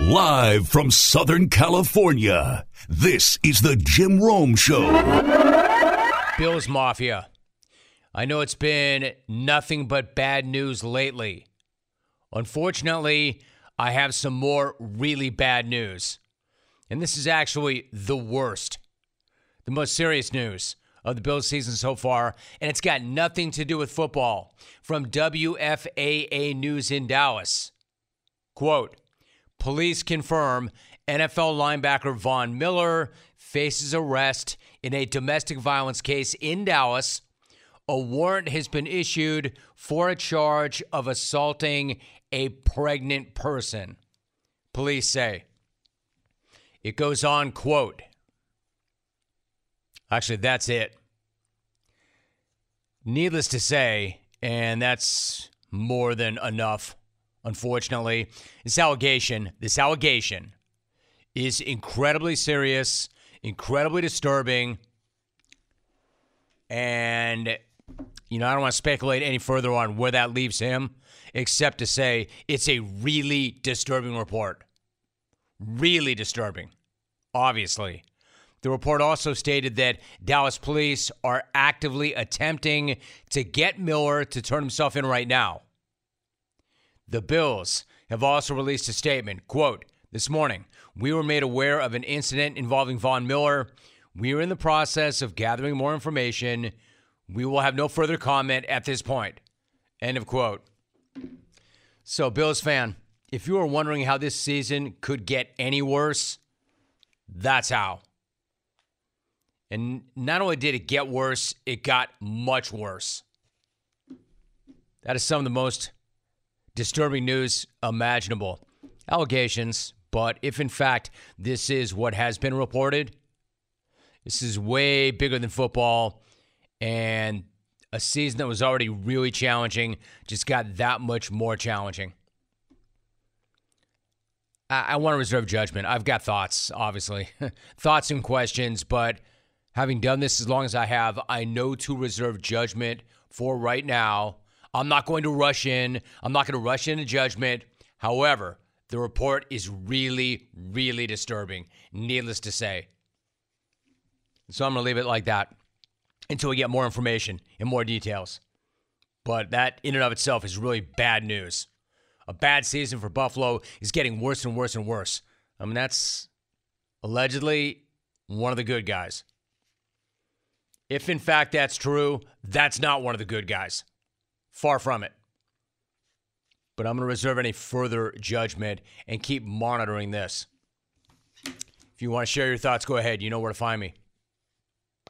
Live from Southern California, this is the Jim Rome Show. Bills Mafia. I know it's been nothing but bad news lately. Unfortunately, I have some more really bad news. And this is actually the worst, the most serious news of the Bills season so far. And it's got nothing to do with football. From WFAA News in Dallas. Quote Police confirm NFL linebacker Von Miller faces arrest in a domestic violence case in Dallas. A warrant has been issued for a charge of assaulting a pregnant person. Police say. It goes on, quote. Actually, that's it. Needless to say, and that's more than enough, unfortunately, this allegation, this allegation is incredibly serious, incredibly disturbing, and you know, I don't want to speculate any further on where that leaves him, except to say it's a really disturbing report. Really disturbing, obviously. The report also stated that Dallas police are actively attempting to get Miller to turn himself in right now. The Bills have also released a statement, quote, this morning, we were made aware of an incident involving Von Miller. We are in the process of gathering more information. We will have no further comment at this point. End of quote. So, Bills fan, if you are wondering how this season could get any worse, that's how. And not only did it get worse, it got much worse. That is some of the most disturbing news imaginable. Allegations, but if in fact this is what has been reported, this is way bigger than football. And a season that was already really challenging just got that much more challenging. I, I want to reserve judgment. I've got thoughts, obviously, thoughts and questions, but having done this as long as I have, I know to reserve judgment for right now. I'm not going to rush in. I'm not going to rush into judgment. However, the report is really, really disturbing, needless to say. So I'm going to leave it like that until we get more information and more details. But that, in and of itself, is really bad news. A bad season for Buffalo is getting worse and worse and worse. I mean, that's allegedly one of the good guys. If in fact that's true, that's not one of the good guys. Far from it. But I'm going to reserve any further judgment and keep monitoring this. If you want to share your thoughts, go ahead. You know where to find me.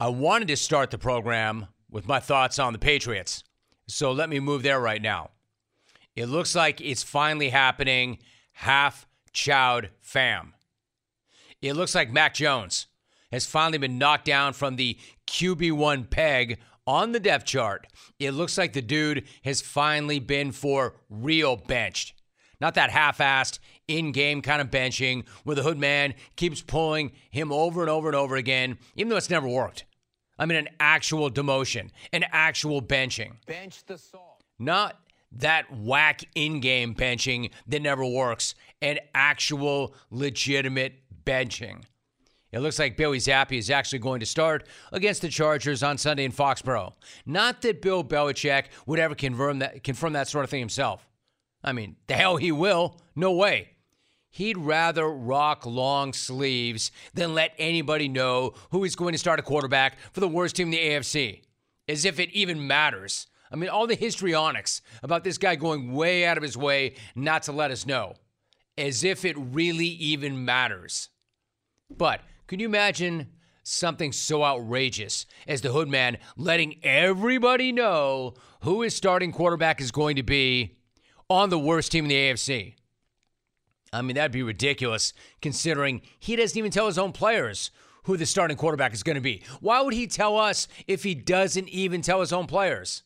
I wanted to start the program with my thoughts on the Patriots. So let me move there right now. It looks like it's finally happening. Half chowed fam. It looks like Mac Jones has finally been knocked down from the QB1 peg on the depth chart. It looks like the dude has finally been for real benched. Not that half assed, in game kind of benching where the hood man keeps pulling him over and over and over again, even though it's never worked. I mean, an actual demotion, an actual benching. Bench the saw. Not that whack in game benching that never works, an actual legitimate benching. It looks like Bailey Zappe is actually going to start against the Chargers on Sunday in Foxborough. Not that Bill Belichick would ever confirm that, confirm that sort of thing himself. I mean, the hell he will. No way. He'd rather rock long sleeves than let anybody know who he's going to start a quarterback for the worst team in the AFC. As if it even matters. I mean, all the histrionics about this guy going way out of his way not to let us know. As if it really even matters. But can you imagine something so outrageous as the Hoodman letting everybody know who his starting quarterback is going to be on the worst team in the AFC? I mean, that'd be ridiculous considering he doesn't even tell his own players who the starting quarterback is going to be. Why would he tell us if he doesn't even tell his own players?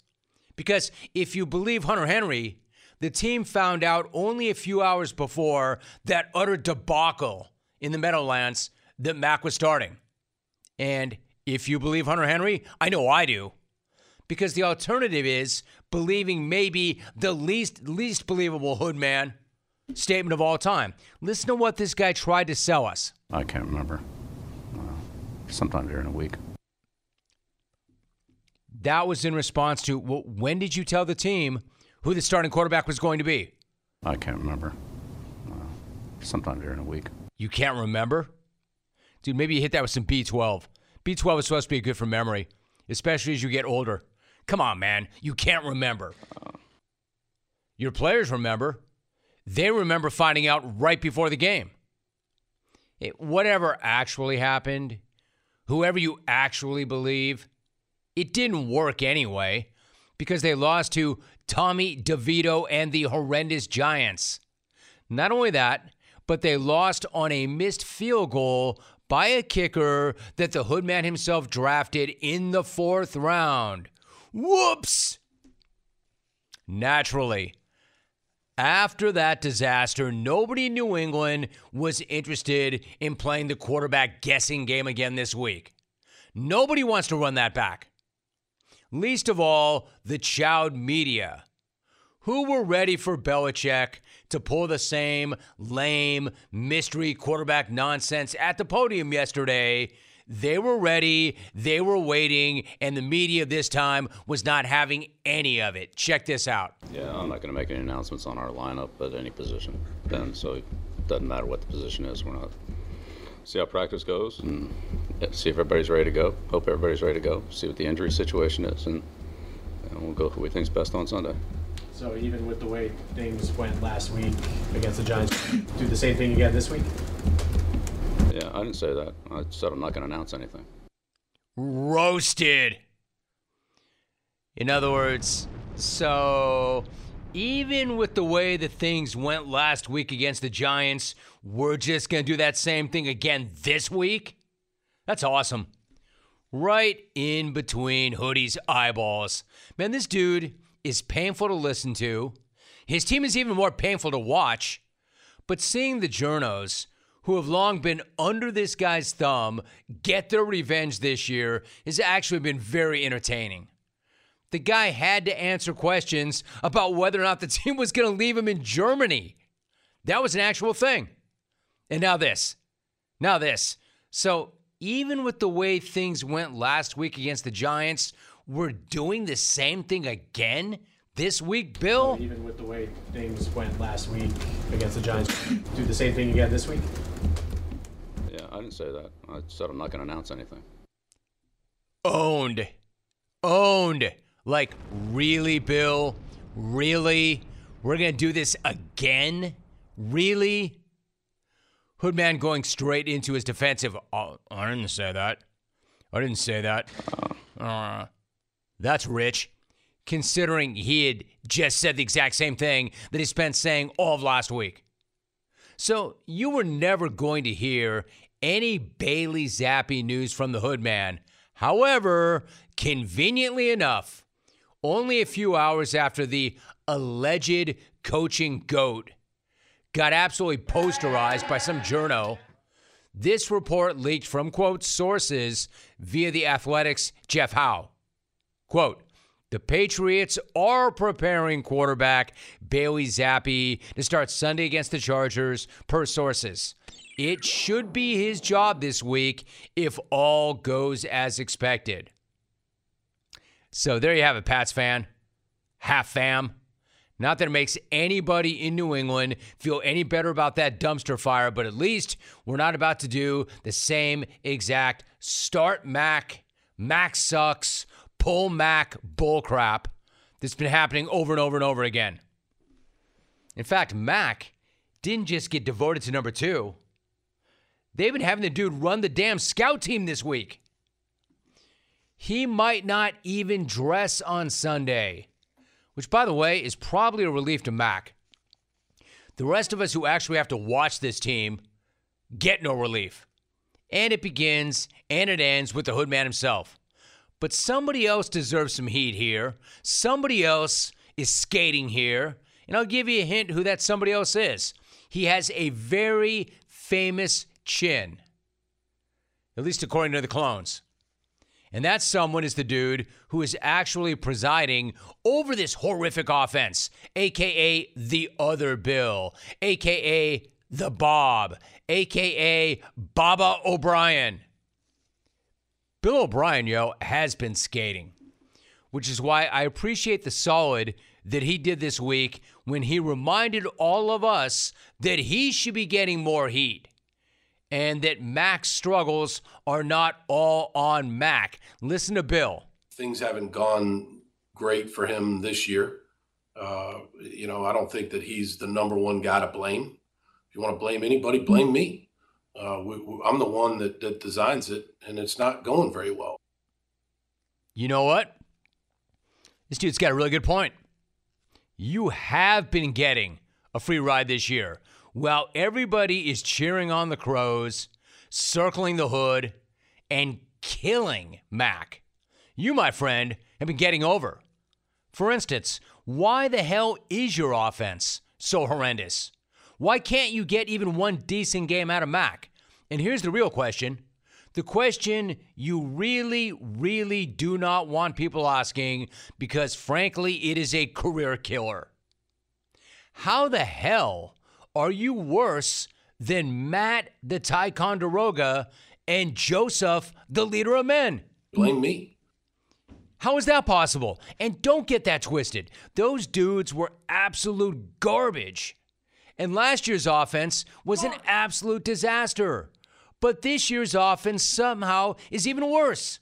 Because if you believe Hunter Henry, the team found out only a few hours before that utter debacle in the Meadowlands that Mac was starting. And if you believe Hunter Henry, I know I do. Because the alternative is believing maybe the least least believable hood man statement of all time. Listen to what this guy tried to sell us. I can't remember. Uh, sometime during the week. That was in response to well, when did you tell the team who the starting quarterback was going to be? I can't remember. Uh, sometime during the week. You can't remember? Dude, maybe you hit that with some B12. B12 is supposed to be good for memory, especially as you get older. Come on, man. You can't remember. Your players remember. They remember finding out right before the game. It, whatever actually happened, whoever you actually believe, it didn't work anyway because they lost to Tommy DeVito and the horrendous Giants. Not only that, but they lost on a missed field goal by a kicker that the Hoodman himself drafted in the fourth round. Whoops! Naturally, after that disaster, nobody in New England was interested in playing the quarterback guessing game again this week. Nobody wants to run that back. Least of all, the Chowd media, who were ready for Belichick to pull the same lame mystery quarterback nonsense at the podium yesterday they were ready, they were waiting, and the media this time was not having any of it. Check this out. Yeah, I'm not going to make any announcements on our lineup at any position then, so it doesn't matter what the position is. We're not. See how practice goes and see if everybody's ready to go. Hope everybody's ready to go. See what the injury situation is, and, and we'll go who we think's best on Sunday. So even with the way things went last week against the Giants, do the same thing again this week? Yeah, I didn't say that. I said I'm not going to announce anything. Roasted. In other words, so even with the way that things went last week against the Giants, we're just going to do that same thing again this week? That's awesome. Right in between Hoodie's eyeballs. Man, this dude is painful to listen to. His team is even more painful to watch. But seeing the journos who have long been under this guy's thumb get their revenge this year has actually been very entertaining. The guy had to answer questions about whether or not the team was going to leave him in Germany. That was an actual thing. And now this. Now this. So, even with the way things went last week against the Giants, we're doing the same thing again this week, Bill? Even with the way things went last week against the Giants, do the same thing again this week? Didn't say that. I said I'm not going to announce anything. Owned. Owned. Like, really, Bill? Really? We're going to do this again? Really? Hoodman going straight into his defensive. Oh, I didn't say that. I didn't say that. Uh, that's rich considering he had just said the exact same thing that he spent saying all of last week. So you were never going to hear any Bailey Zappe news from the Hoodman. However, conveniently enough, only a few hours after the alleged coaching goat got absolutely posterized by some journo, this report leaked from, quote, sources via the Athletic's Jeff Howe. Quote, the Patriots are preparing quarterback Bailey Zappe to start Sunday against the Chargers, per sources. It should be his job this week if all goes as expected. So there you have it, Pats fan. Half fam. Not that it makes anybody in New England feel any better about that dumpster fire, but at least we're not about to do the same exact start Mac, Mac sucks, pull Mac bullcrap that's been happening over and over and over again. In fact, Mac didn't just get devoted to number two. They've been having the dude run the damn scout team this week. He might not even dress on Sunday, which, by the way, is probably a relief to Mac. The rest of us who actually have to watch this team get no relief. And it begins and it ends with the hoodman himself. But somebody else deserves some heat here. Somebody else is skating here. And I'll give you a hint who that somebody else is. He has a very famous chin, at least according to the clones. And that someone is the dude who is actually presiding over this horrific offense, aka the other Bill, aka the Bob, aka Baba O'Brien. Bill O'Brien, yo, has been skating, which is why I appreciate the solid that he did this week when he reminded all of us that he should be getting more heat and that Mac's struggles are not all on Mac. Listen to Bill. Things haven't gone great for him this year. Uh, you know, I don't think that he's the number one guy to blame. If you want to blame anybody, blame me. Uh, we, we, I'm the one that, that designs it, and it's not going very well. You know what? This dude's got a really good point. You have been getting a free ride this year. While everybody is cheering on the Crows, circling the hood, and killing Mac, you, my friend, have been getting over. For instance, why the hell is your offense so horrendous? Why can't you get even one decent game out of Mac? And here's the real question the question you really, really do not want people asking because, frankly, it is a career killer. How the hell are you worse than Matt the Ticonderoga and Joseph the leader of men? Blame me. How is that possible? And don't get that twisted. Those dudes were absolute garbage. And last year's offense was an absolute disaster. But this year's offense somehow is even worse.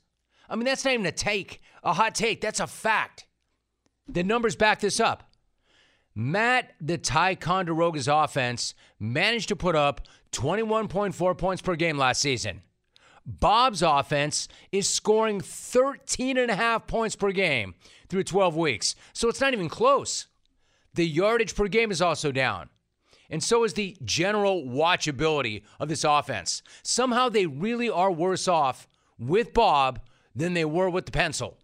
I mean, that's not even a take, a hot take. That's a fact. The numbers back this up. Matt the Ticonderoga's offense managed to put up 21.4 points per game last season. Bob's offense is scoring 13 and a half points per game through 12 weeks. So it's not even close. The yardage per game is also down. And so is the general watchability of this offense. Somehow they really are worse off with Bob than they were with the pencil.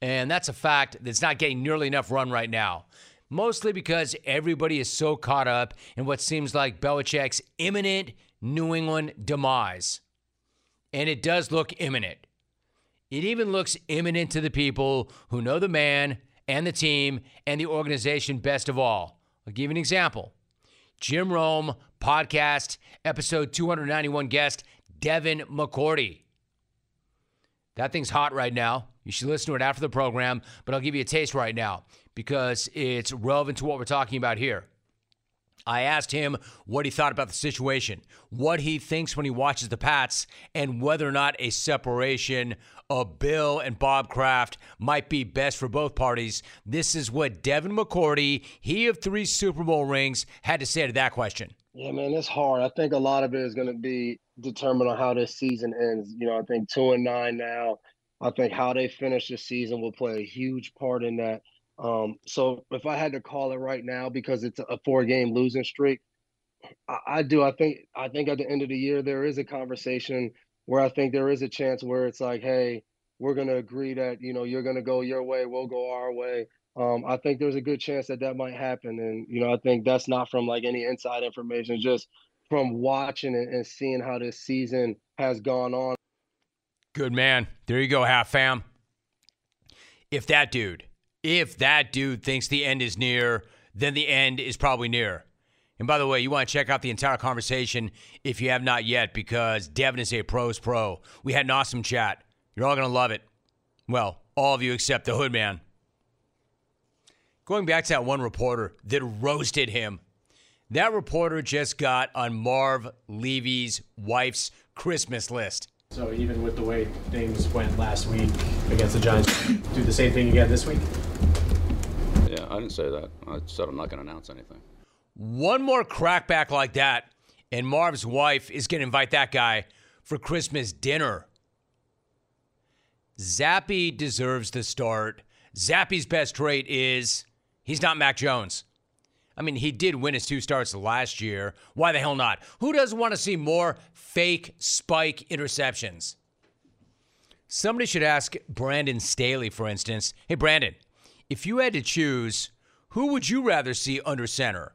And that's a fact that's not getting nearly enough run right now mostly because everybody is so caught up in what seems like Belichick's imminent New England demise. And it does look imminent. It even looks imminent to the people who know the man and the team and the organization best of all. I'll give you an example. Jim Rome, podcast, episode 291 guest, Devin McCourty. That thing's hot right now. You should listen to it after the program, but I'll give you a taste right now because it's relevant to what we're talking about here. I asked him what he thought about the situation, what he thinks when he watches the Pats, and whether or not a separation of Bill and Bob Kraft might be best for both parties. This is what Devin McCourty, he of three Super Bowl rings, had to say to that question. Yeah, man, it's hard. I think a lot of it is going to be determined on how this season ends. You know, I think two and nine now. I think how they finish the season will play a huge part in that. Um, so if I had to call it right now, because it's a four game losing streak, I, I, do. I think I think at the end of the year there is a conversation where I think there is a chance where it's like, hey, we're gonna agree that you know you're gonna go your way, we'll go our way. Um, I think there's a good chance that that might happen, and you know I think that's not from like any inside information, just from watching and, and seeing how this season has gone on. Good man. There you go, half fam. If that dude if that dude thinks the end is near, then the end is probably near. And by the way, you want to check out the entire conversation if you have not yet, because Devin is a pros pro. We had an awesome chat. You're all going to love it. Well, all of you except the hood man. Going back to that one reporter that roasted him, that reporter just got on Marv Levy's wife's Christmas list. So even with the way things went last week against the Giants, do the same thing again this week? Yeah, I didn't say that. I said I'm not going to announce anything. One more crackback like that, and Marv's wife is going to invite that guy for Christmas dinner. Zappe deserves the start. Zappe's best trait is he's not Mac Jones. I mean, he did win his two starts last year. Why the hell not? Who doesn't want to see more fake spike interceptions? Somebody should ask Brandon Staley, for instance. Hey, Brandon, if you had to choose, who would you rather see under center,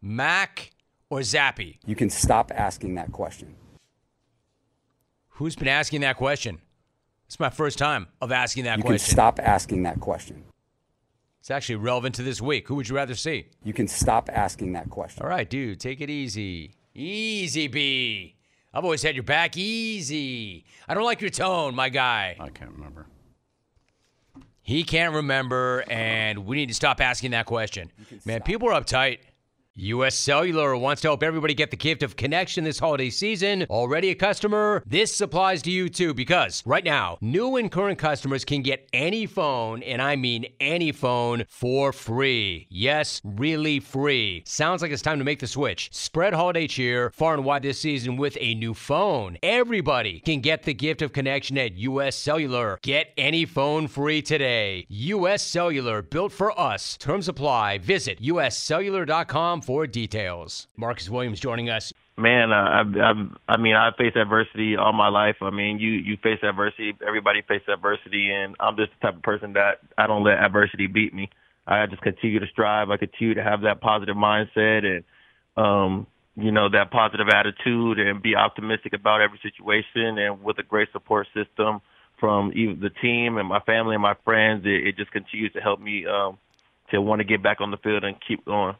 Mac or Zappe? You can stop asking that question. Who's been asking that question? It's my first time of asking that you question. You can stop asking that question. It's actually relevant to this week. Who would you rather see? You can stop asking that question. All right, dude, take it easy. Easy, B. I've always had your back easy. I don't like your tone, my guy. I can't remember. He can't remember, and we need to stop asking that question. Man, people are uptight. US Cellular wants to help everybody get the gift of connection this holiday season. Already a customer? This applies to you too because right now, new and current customers can get any phone, and I mean any phone, for free. Yes, really free. Sounds like it's time to make the switch. Spread holiday cheer far and wide this season with a new phone. Everybody can get the gift of connection at US Cellular. Get any phone free today. US Cellular, built for us. Terms apply. Visit uscellular.com for details. Marcus Williams joining us. Man, I've, I've, I mean, I faced adversity all my life. I mean, you you face adversity. Everybody faces adversity, and I'm just the type of person that I don't let adversity beat me. I just continue to strive. I continue to have that positive mindset and, um, you know, that positive attitude and be optimistic about every situation. And with a great support system from the team and my family and my friends, it, it just continues to help me um, to want to get back on the field and keep going.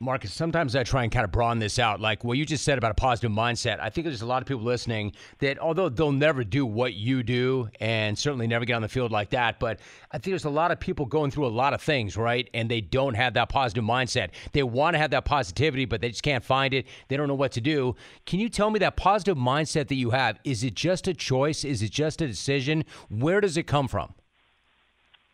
Marcus, sometimes I try and kind of broaden this out. Like what you just said about a positive mindset. I think there's a lot of people listening that, although they'll never do what you do and certainly never get on the field like that, but I think there's a lot of people going through a lot of things, right? And they don't have that positive mindset. They want to have that positivity, but they just can't find it. They don't know what to do. Can you tell me that positive mindset that you have? Is it just a choice? Is it just a decision? Where does it come from?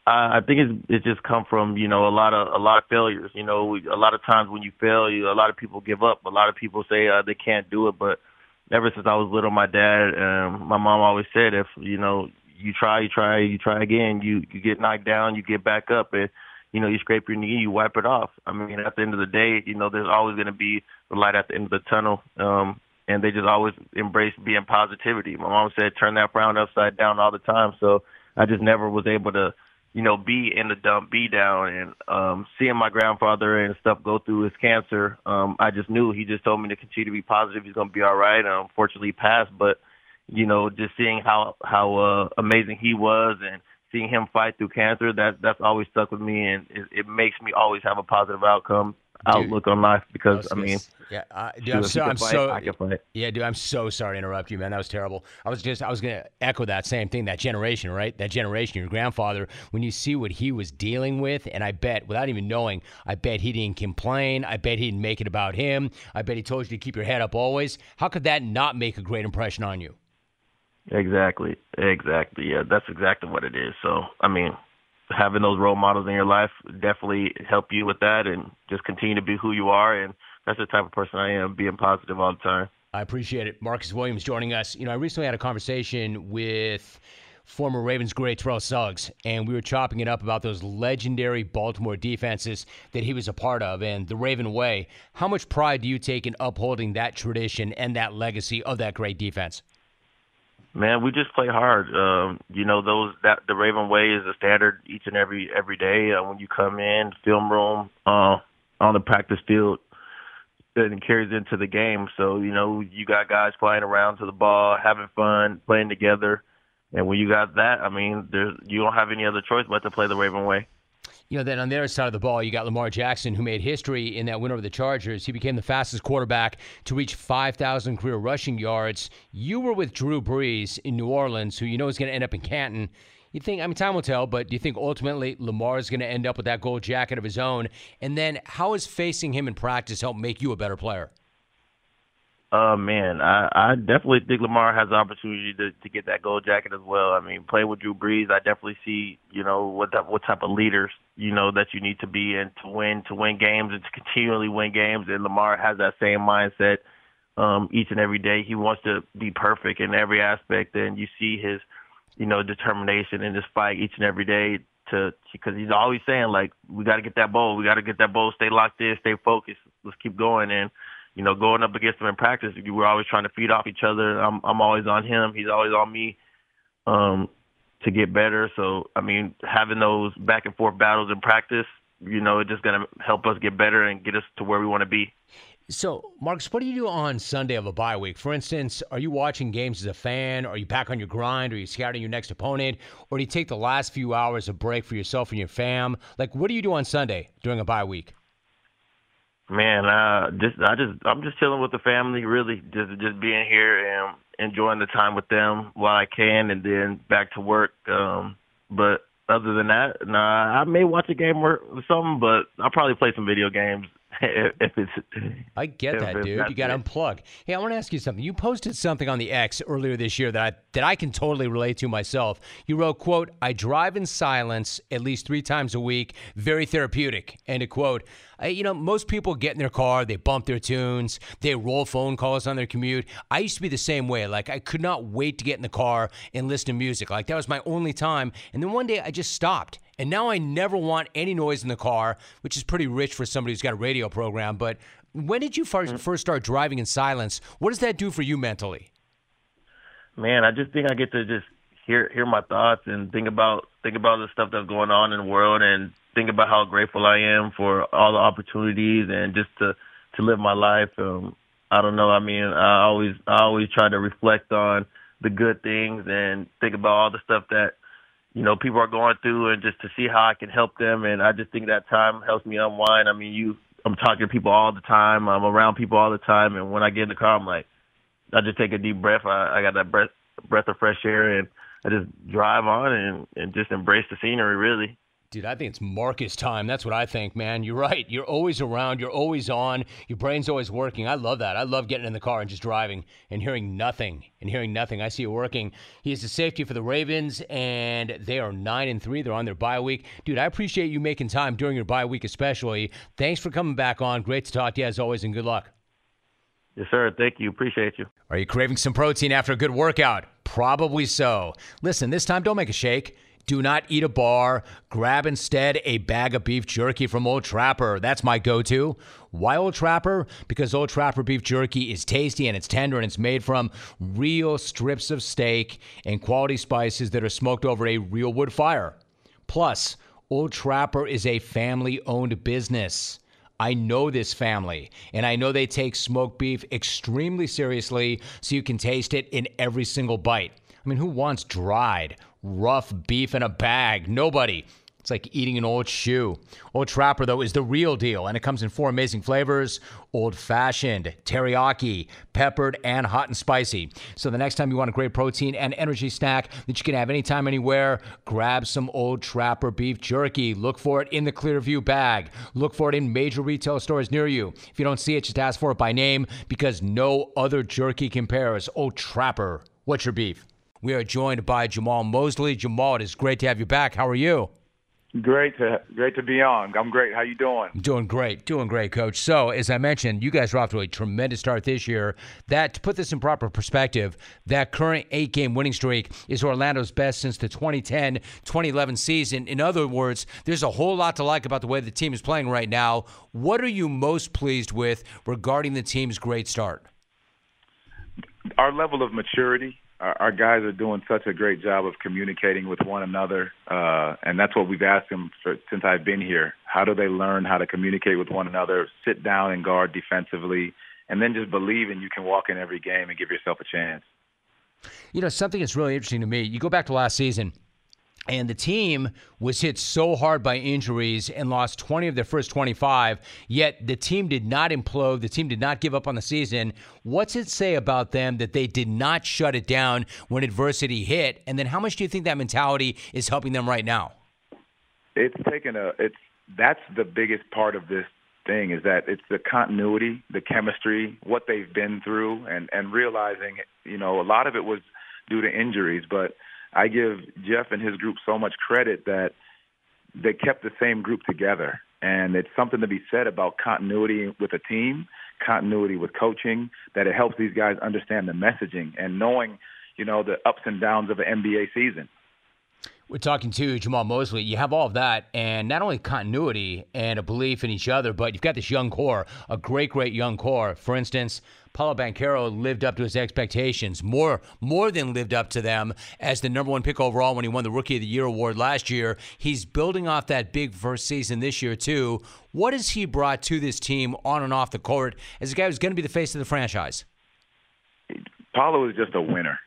I think it's it just come from you know a lot of a lot of failures. You know, a lot of times when you fail, you a lot of people give up. A lot of people say uh, they can't do it. But ever since I was little, my dad, um, my mom always said, if you know you try, you try, you try again, you you get knocked down, you get back up, and you know you scrape your knee, you wipe it off. I mean, at the end of the day, you know there's always going to be the light at the end of the tunnel. Um, and they just always embrace being positivity. My mom said, turn that frown upside down all the time. So I just never was able to you know, be in the dump, be down, and um, seeing my grandfather and stuff go through his cancer, um, I just knew he just told me to continue to be positive. He's to be all right. And unfortunately, he passed, but you know, just seeing how how uh, amazing he was and seeing him fight through cancer, that that's always stuck with me, and it, it makes me always have a positive outcome outlook on life because I, I mean, yeah, uh, dude, I'm so, I'm fight, so, yeah, dude, I'm so sorry to interrupt you, man. That was terrible. I was just, I was gonna echo that same thing. That generation, right? That generation, your grandfather, when you see what he was dealing with, and I bet, without even knowing, I bet he didn't complain. I bet he didn't make it about him. I bet he told you to keep your head up always. How could that not make a great impression on you? Exactly, exactly. Yeah, that's exactly what it is. So, I mean, having those role models in your life definitely help you with that and just continue to be who you are and that's the type of person I am, being positive all the time. I appreciate it. Marcus Williams joining us. You know, I recently had a conversation with former Ravens great Terrell Suggs, and we were chopping it up about those legendary Baltimore defenses that he was a part of and the Raven way. How much pride do you take in upholding that tradition and that legacy of that great defense? Man, we just play hard. Um, you know, those that the Raven way is a standard each and every every day. Uh, when you come in, film room, uh, on the practice field, and carries into the game. So you know, you got guys flying around to the ball, having fun, playing together, and when you got that, I mean, there's you don't have any other choice but to play the Raven way. You know, then on the other side of the ball, you got Lamar Jackson, who made history in that win over the Chargers. He became the fastest quarterback to reach 5,000 career rushing yards. You were with Drew Brees in New Orleans, who you know is going to end up in Canton. You think, I mean, time will tell, but do you think ultimately Lamar is going to end up with that gold jacket of his own? And then how has facing him in practice helped make you a better player? Uh man, I, I definitely think Lamar has the opportunity to, to get that gold jacket as well. I mean, playing with Drew Brees, I definitely see, you know, what that what type of leaders, you know, that you need to be and to win to win games and to continually win games. And Lamar has that same mindset um each and every day. He wants to be perfect in every aspect and you see his, you know, determination in this fight each and every day to because he's always saying like we got to get that bowl, we got to get that bowl, stay locked in, stay focused, let's keep going. And you know, going up against him in practice, we're always trying to feed off each other. I'm I'm always on him, he's always on me. Um, to get better. So, I mean, having those back and forth battles in practice, you know, it's just going to help us get better and get us to where we want to be. So, Marcus, what do you do on Sunday of a bye week? For instance, are you watching games as a fan? Are you back on your grind? Are you scouting your next opponent? Or do you take the last few hours of break for yourself and your fam? Like, what do you do on Sunday during a bye week? Man, uh, just I just I'm just chilling with the family, really, just just being here and enjoying the time with them while I can, and then back to work. Um, but other than that, nah, I may watch a game or something, but I'll probably play some video games if it's. I get that, dude. You got to unplug. Hey, I want to ask you something. You posted something on the X earlier this year that I that I can totally relate to myself. You wrote, "quote I drive in silence at least three times a week. Very therapeutic." End of quote. I, you know, most people get in their car, they bump their tunes, they roll phone calls on their commute. I used to be the same way. Like I could not wait to get in the car and listen to music. Like that was my only time. And then one day I just stopped. And now I never want any noise in the car, which is pretty rich for somebody who's got a radio program. But when did you first, first start driving in silence? What does that do for you mentally? Man, I just think I get to just hear hear my thoughts and think about think about the stuff that's going on in the world and think about how grateful I am for all the opportunities and just to to live my life. Um, I don't know. I mean, I always I always try to reflect on the good things and think about all the stuff that you know people are going through and just to see how I can help them. And I just think that time helps me unwind. I mean, you I'm talking to people all the time. I'm around people all the time, and when I get in the car, I'm like, I just take a deep breath. I, I got that breath breath of fresh air, and I just drive on and and just embrace the scenery. Really. Dude, I think it's Marcus time. That's what I think, man. You're right. You're always around. You're always on. Your brain's always working. I love that. I love getting in the car and just driving and hearing nothing and hearing nothing. I see it working. He is the safety for the Ravens, and they are nine and three. They're on their bye week. Dude, I appreciate you making time during your bye week, especially. Thanks for coming back on. Great to talk to you as always, and good luck. Yes, sir. Thank you. Appreciate you. Are you craving some protein after a good workout? Probably so. Listen, this time don't make a shake. Do not eat a bar. Grab instead a bag of beef jerky from Old Trapper. That's my go to. Why Old Trapper? Because Old Trapper beef jerky is tasty and it's tender and it's made from real strips of steak and quality spices that are smoked over a real wood fire. Plus, Old Trapper is a family owned business. I know this family, and I know they take smoked beef extremely seriously so you can taste it in every single bite. I mean, who wants dried, rough beef in a bag? Nobody. It's like eating an old shoe. Old Trapper, though, is the real deal, and it comes in four amazing flavors old fashioned, teriyaki, peppered, and hot and spicy. So the next time you want a great protein and energy snack that you can have anytime, anywhere, grab some Old Trapper beef jerky. Look for it in the Clearview bag. Look for it in major retail stores near you. If you don't see it, just ask for it by name because no other jerky compares. Old Trapper, what's your beef? We are joined by Jamahl Mosley. Jamal, it is great to have you back. How are you? Great to great to be on. I'm great. How you doing? Doing great, doing great, Coach. So, as I mentioned, you guys are off to a tremendous start this year. That to put this in proper perspective, that current eight-game winning streak is Orlando's best since the 2010-2011 season. In other words, there's a whole lot to like about the way the team is playing right now. What are you most pleased with regarding the team's great start? Our level of maturity our, our guys are doing such a great job of communicating with one another, uh, and that's what we've asked them for, since I've been here. How do they learn how to communicate with one another, sit down and guard defensively, and then just believe in you can walk in every game and give yourself a chance. You know, something that's really interesting to me. You go back to last season and the team was hit so hard by injuries and lost 20 of their first 25, yet the team did not implode. The team did not give up on the season. What's it say about them that they did not shut it down when adversity hit? And then how much do you think that mentality is helping them right now? It's taken a it's that's the biggest part of this thing is that it's the continuity, the chemistry, what they've been through and and realizing, you know, a lot of it was due to injuries, but I give Jeff and his group so much credit that they kept the same group together. And it's something to be said about continuity with a team, continuity with coaching, that it helps these guys understand the messaging and knowing, you know, the ups and downs of an NBA season. We're talking to Jamahl Mosley. You have all of that, and not only continuity and a belief in each other, but you've got this young core, a great, great young core. For instance, Paolo Banchero lived up to his expectations, more more than lived up to them as the number one pick overall when he won the Rookie of the Year award last year. He's building off that big first season this year too. What has he brought to this team on and off the court as a guy who's going to be the face of the franchise? Paolo is just a winner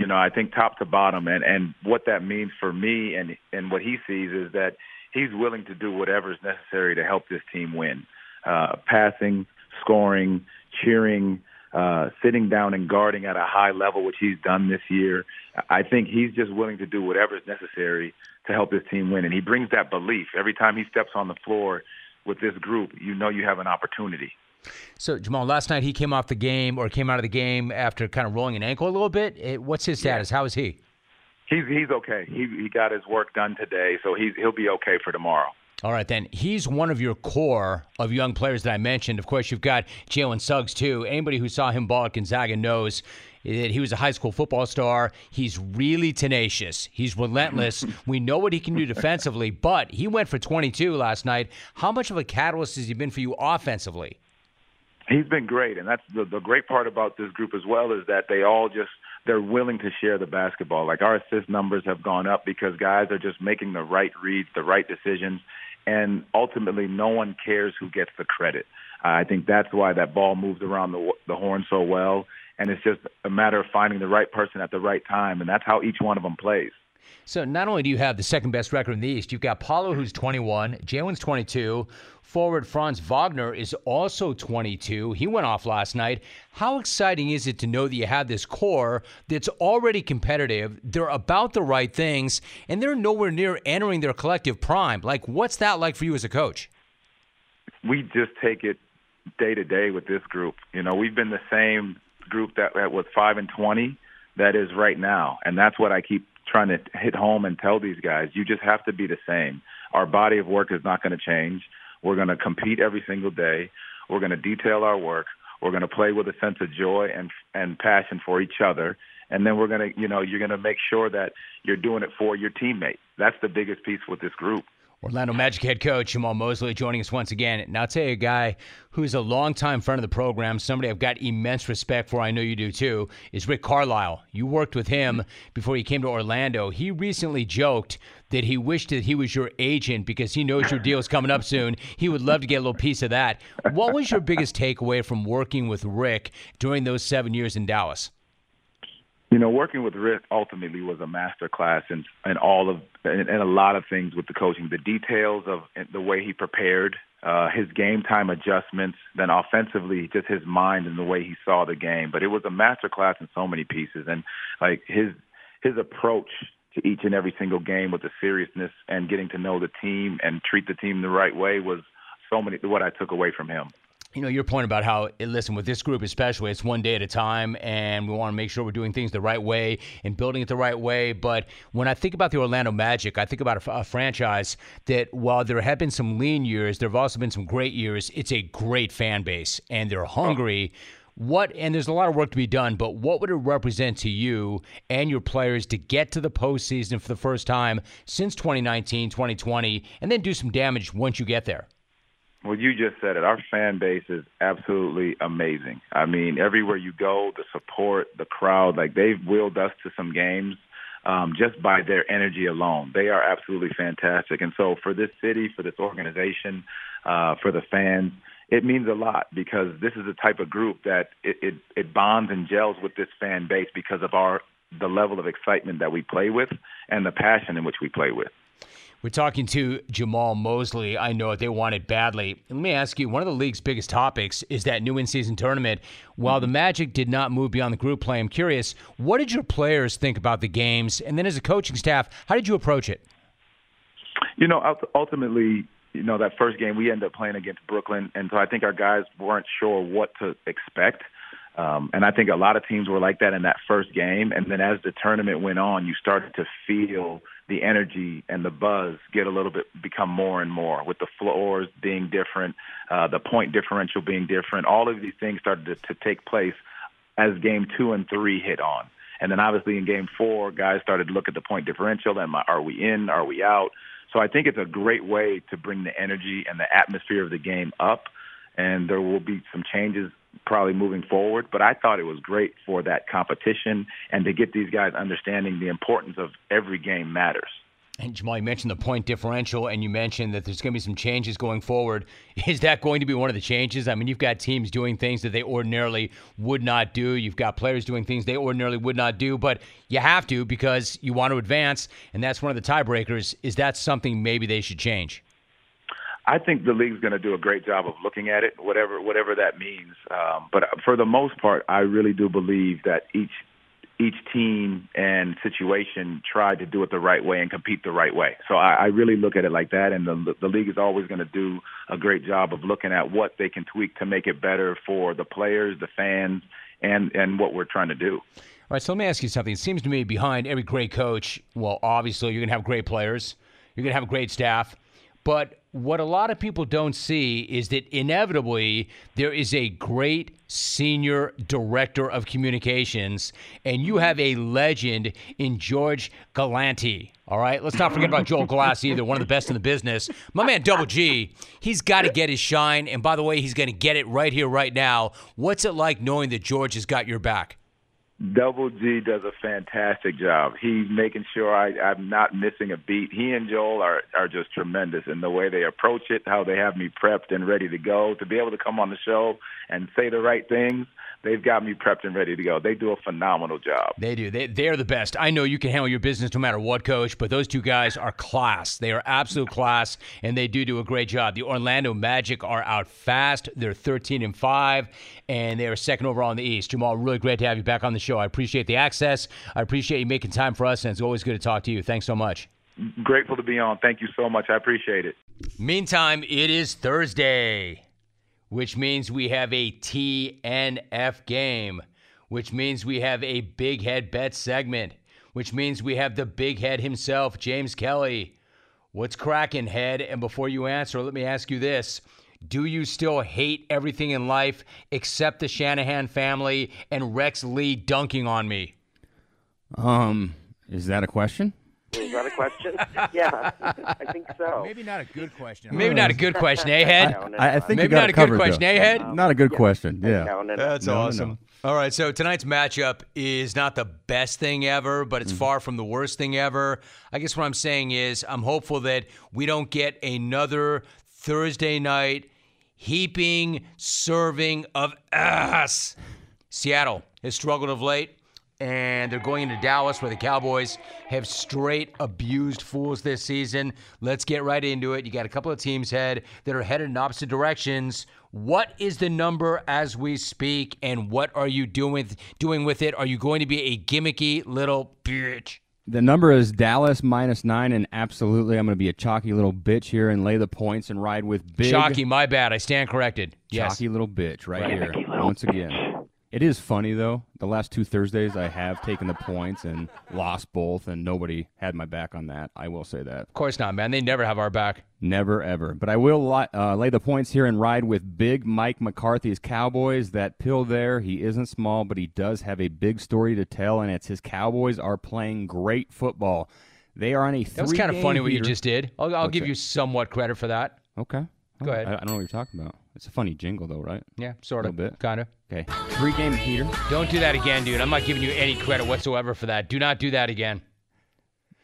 you know, I think top to bottom, and and what that means for me and and what he sees is that he's willing to do whatever is necessary to help this team win. Uh, passing, scoring, cheering, uh, sitting down and guarding at a high level, which he's done this year. I think he's just willing to do whatever is necessary to help this team win, and he brings that belief every time he steps on the floor with this group. You know, you have an opportunity. So Jamal, last night he came off the game or came out of the game after kind of rolling an ankle a little bit. What's his status? Yeah. How is he? He's he's okay. He he got his work done today, so he's he'll be okay for tomorrow. All right, then. He's one of your core of young players that I mentioned. Of course, you've got Jalen Suggs, too. Anybody who saw him ball at Gonzaga knows that he was a high school football star. He's really tenacious. He's relentless. we know what he can do defensively, but he went for 22 last night. How much of a catalyst has he been for you offensively? He's been great, and that's the, the great part about this group as well is that they all just they're willing to share the basketball. Like our assist numbers have gone up because guys are just making the right reads, the right decisions, and ultimately no one cares who gets the credit. Uh, I think that's why that ball moves around the the horn so well, and it's just a matter of finding the right person at the right time, and that's how each one of them plays. So not only do you have the second best record in the East, you've got Paolo who's 21, Jalen's 22, forward Franz Wagner is also 22. He went off last night. How exciting is it to know that you have this core that's already competitive? They're about the right things, and they're nowhere near entering their collective prime. Like, what's that like for you as a coach? We just take it day to day with this group. You know, we've been the same group that, that was five and 20 that is right now, and that's what I keep trying to hit home and tell these guys, you just have to be the same. Our body of work is not going to change. We're going to compete every single day. We're going to detail our work. We're going to play with a sense of joy and and passion for each other. And then we're going to, you know, you're going to make sure that you're doing it for your teammate. That's the biggest piece with this group. Orlando Magic head coach Jamahl Mosley joining us once again. Now, I'll tell you a guy who's a longtime friend of the program, somebody I've got immense respect for, I know you do too, is Rick Carlisle. You worked with him before he came to Orlando. He recently joked that he wished that he was your agent because he knows your deal's coming up soon. He would love to get a little piece of that. What was your biggest takeaway from working with Rick during those seven years in Dallas? You know, working with Rick ultimately was a master class in, in all of and a lot of things with the coaching. The details of the way he prepared, uh, his game time adjustments, then offensively, just his mind and the way he saw the game. But it was a master class in so many pieces, and like his his approach to each and every single game with the seriousness and getting to know the team and treat the team the right way was so many what I took away from him you know your point about how eh, listen with this group especially it's one day at a time and we want to make sure we're doing things the right way and building it the right way. But when i think about the orlando magic i think about a, a franchise that while there have been some lean years there have also been some great years it's a great fan base and they're oh. hungry. What and there's a lot of work to be done but what would it represent to you and your players to get to the postseason for the first time since 2019 2020 and then do some damage once you get there well, you just said it. Our fan base is absolutely amazing. I mean, everywhere you go, the support, the crowd, like they've willed us to some games um, just by their energy alone. They are absolutely fantastic. And so for this city, for this organization, uh, for the fans, it means a lot because this is the type of group that it, it, it bonds and gels with this fan base because of our the level of excitement that we play with and the passion in which we play with. We're talking to Jamahl Mosley. I know they want it badly. Let me ask you one of the league's biggest topics is that new in season tournament. While the Magic did not move beyond the group play, I'm curious, what did your players think about the games? And then as a coaching staff, how did you approach it? You know, ultimately, you know, that first game we ended up playing against Brooklyn. And so I think our guys weren't sure what to expect. Um, and I think a lot of teams were like that in that first game. And then as the tournament went on, you started to feel the energy and the buzz get a little bit become more and more with the floors being different, uh, the point differential being different. All of these things started to, to take place as game two and three hit on. And then obviously in game four, guys started to look at the point differential and are we in? Are we out? So I think it's a great way to bring the energy and the atmosphere of the game up. And there will be some changes probably moving forward. But I thought it was great for that competition and to get these guys understanding the importance of every game matters. And Jamahl, you mentioned the point differential, and you mentioned that there's going to be some changes going forward. Is that going to be one of the changes? I mean, you've got teams doing things that they ordinarily would not do. You've got players doing things they ordinarily would not do, but you have to because you want to advance, and that's one of the tiebreakers. Is that something maybe they should change? I think the league's going to do a great job of looking at it, whatever whatever that means. Um, but for the most part, I really do believe that each each team and situation tried to do it the right way and compete the right way. So I, I really look at it like that, and the the league is always going to do a great job of looking at what they can tweak to make it better for the players, the fans, and and what we're trying to do. All right, so let me ask you something. It seems to me behind every great coach, well, obviously you're going to have great players, you're going to have a great staff, but what a lot of people don't see is that inevitably there is a great senior director of communications, and you have a legend in George Galante. All right, let's not forget about Joel Glass either, one of the best in the business. My man, Double G, he's got to get his shine, and by the way, he's going to get it right here, right now. What's it like knowing that George has got your back? Double G does a fantastic job. He's making sure I, I'm not missing a beat. He and Joel are are just tremendous in the way they approach it, how they have me prepped and ready to go. To be able to come on the show and say the right things, they've got me prepped and ready to go. They do a phenomenal job. They do. They they're the best. I know you can handle your business no matter what, coach, but those two guys are class. They are absolute class, and they do do a great job. The Orlando Magic are out fast. They're 13 and five, and they are second overall in the East. Jamahl, really great to have you back on the show. I appreciate the access. I appreciate you making time for us, and it's always good to talk to you. Thanks so much. Grateful to be on. Thank you so much. I appreciate it. Meantime, it is Thursday, which means we have a TNF game, which means we have a big head bet segment, which means we have the big head himself, James Kelly. What's cracking, head? And before you answer, let me ask you this. Do you still hate everything in life except the Shanahan family and Rex Lee dunking on me? Um, is that a question? Is that a question? yeah, I think so. Maybe not a good question. Maybe not a good question, eh, Head? No, no, I, I think Maybe you got not a good question, though. eh, Head? Not a good Yeah. question. Yeah. That's No, no, awesome. no. All right, so tonight's matchup is not the best thing ever, but it's far from the worst thing ever. I guess what I'm saying is I'm hopeful that we don't get another Thursday night heaping serving of ass. Seattle has struggled of late, and they're going into Dallas where the Cowboys have straight abused fools this season. Let's get right into it. You got a couple of teams head that are headed in opposite directions. What is the number as we speak, and what are you doing doing with it? Are you going to be a gimmicky little bitch? The number is Dallas minus nine, and absolutely, I'm going to be a chalky little bitch here and lay the points and ride with big. Chalky, my bad. I stand corrected. Yes. Chalky little bitch right Right. here once again. It is funny though. The last two Thursdays I have taken the points and lost both, and nobody had my back on that. I will say that. Of course not, man. They never have our back. Never ever. But I will li- uh, lay the points here and ride with big Mike McCarthy's Cowboys. That pill there, he isn't small, but he does have a big story to tell, and it's his Cowboys are playing great football. They are on a. That was kind of funny what you just did. I'll, I'll give that? you somewhat credit for that. Okay. Go ahead. I, I don't know what you're talking about. It's a funny jingle though, right? Yeah, sort of. Little bit. Kind of. Okay. Three game heater. Don't do that again, dude. I'm not giving you any credit whatsoever for that. Do not do that again.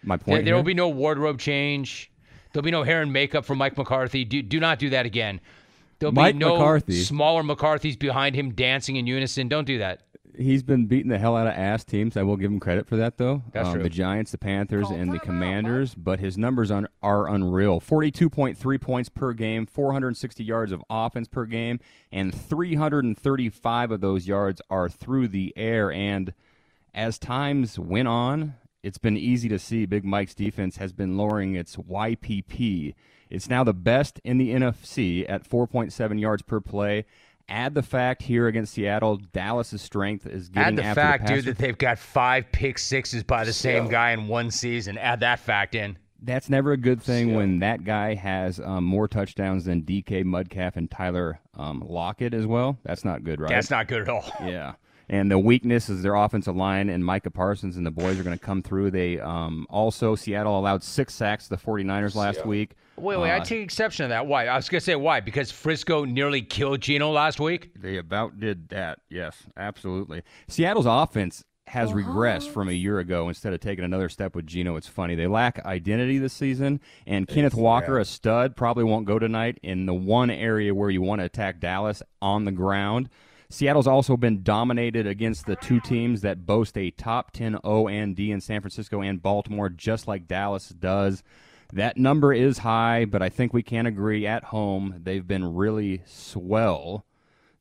My point. there will be no wardrobe change. There'll be no hair and makeup for Mike McCarthy. Do, do not do that again. There'll Mike be no McCarthy. smaller McCarthys behind him dancing in unison. Don't do that. He's been beating the hell out of ass teams. I will give him credit for that, though. That's um, true. The Giants, the Panthers, and the Commanders. But his numbers on, are unreal 42.3 points per game, 460 yards of offense per game, and 335 of those yards are through the air. And as times went on, it's been easy to see Big Mike's defense has been lowering its YPP. It's now the best in the NFC at 4.7 yards per play. Add the fact here against Seattle, Dallas's strength is getting Add the after fact, the dude, that they've got five pick sixes by the same guy in one season. Add that fact in. That's never a good thing when that guy has um, more touchdowns than DK Metcalf and Tyler um, Lockett as well. That's not good, right? That's not good at all. Yeah. And the weakness is their offensive line, and Micah Parsons and the boys are going to come through. They um, also, Seattle allowed six sacks to the 49ers last Seattle. week. Wait, wait, I Uh, take exception to that. Why? I was going to say why? Because Frisco nearly killed Geno last week? They about did that. Yes, absolutely. Seattle's offense has regressed from a year ago. Instead of taking another step with Geno, it's funny they lack identity this season. And Kenneth Walker, a stud, probably won't go tonight in the one area where you want to attack Dallas on the ground. Seattle's also been dominated against the two teams that boast a top 10 O and D in San Francisco and Baltimore, just like Dallas does. That number is high, but I think we can agree at home they've been really swell.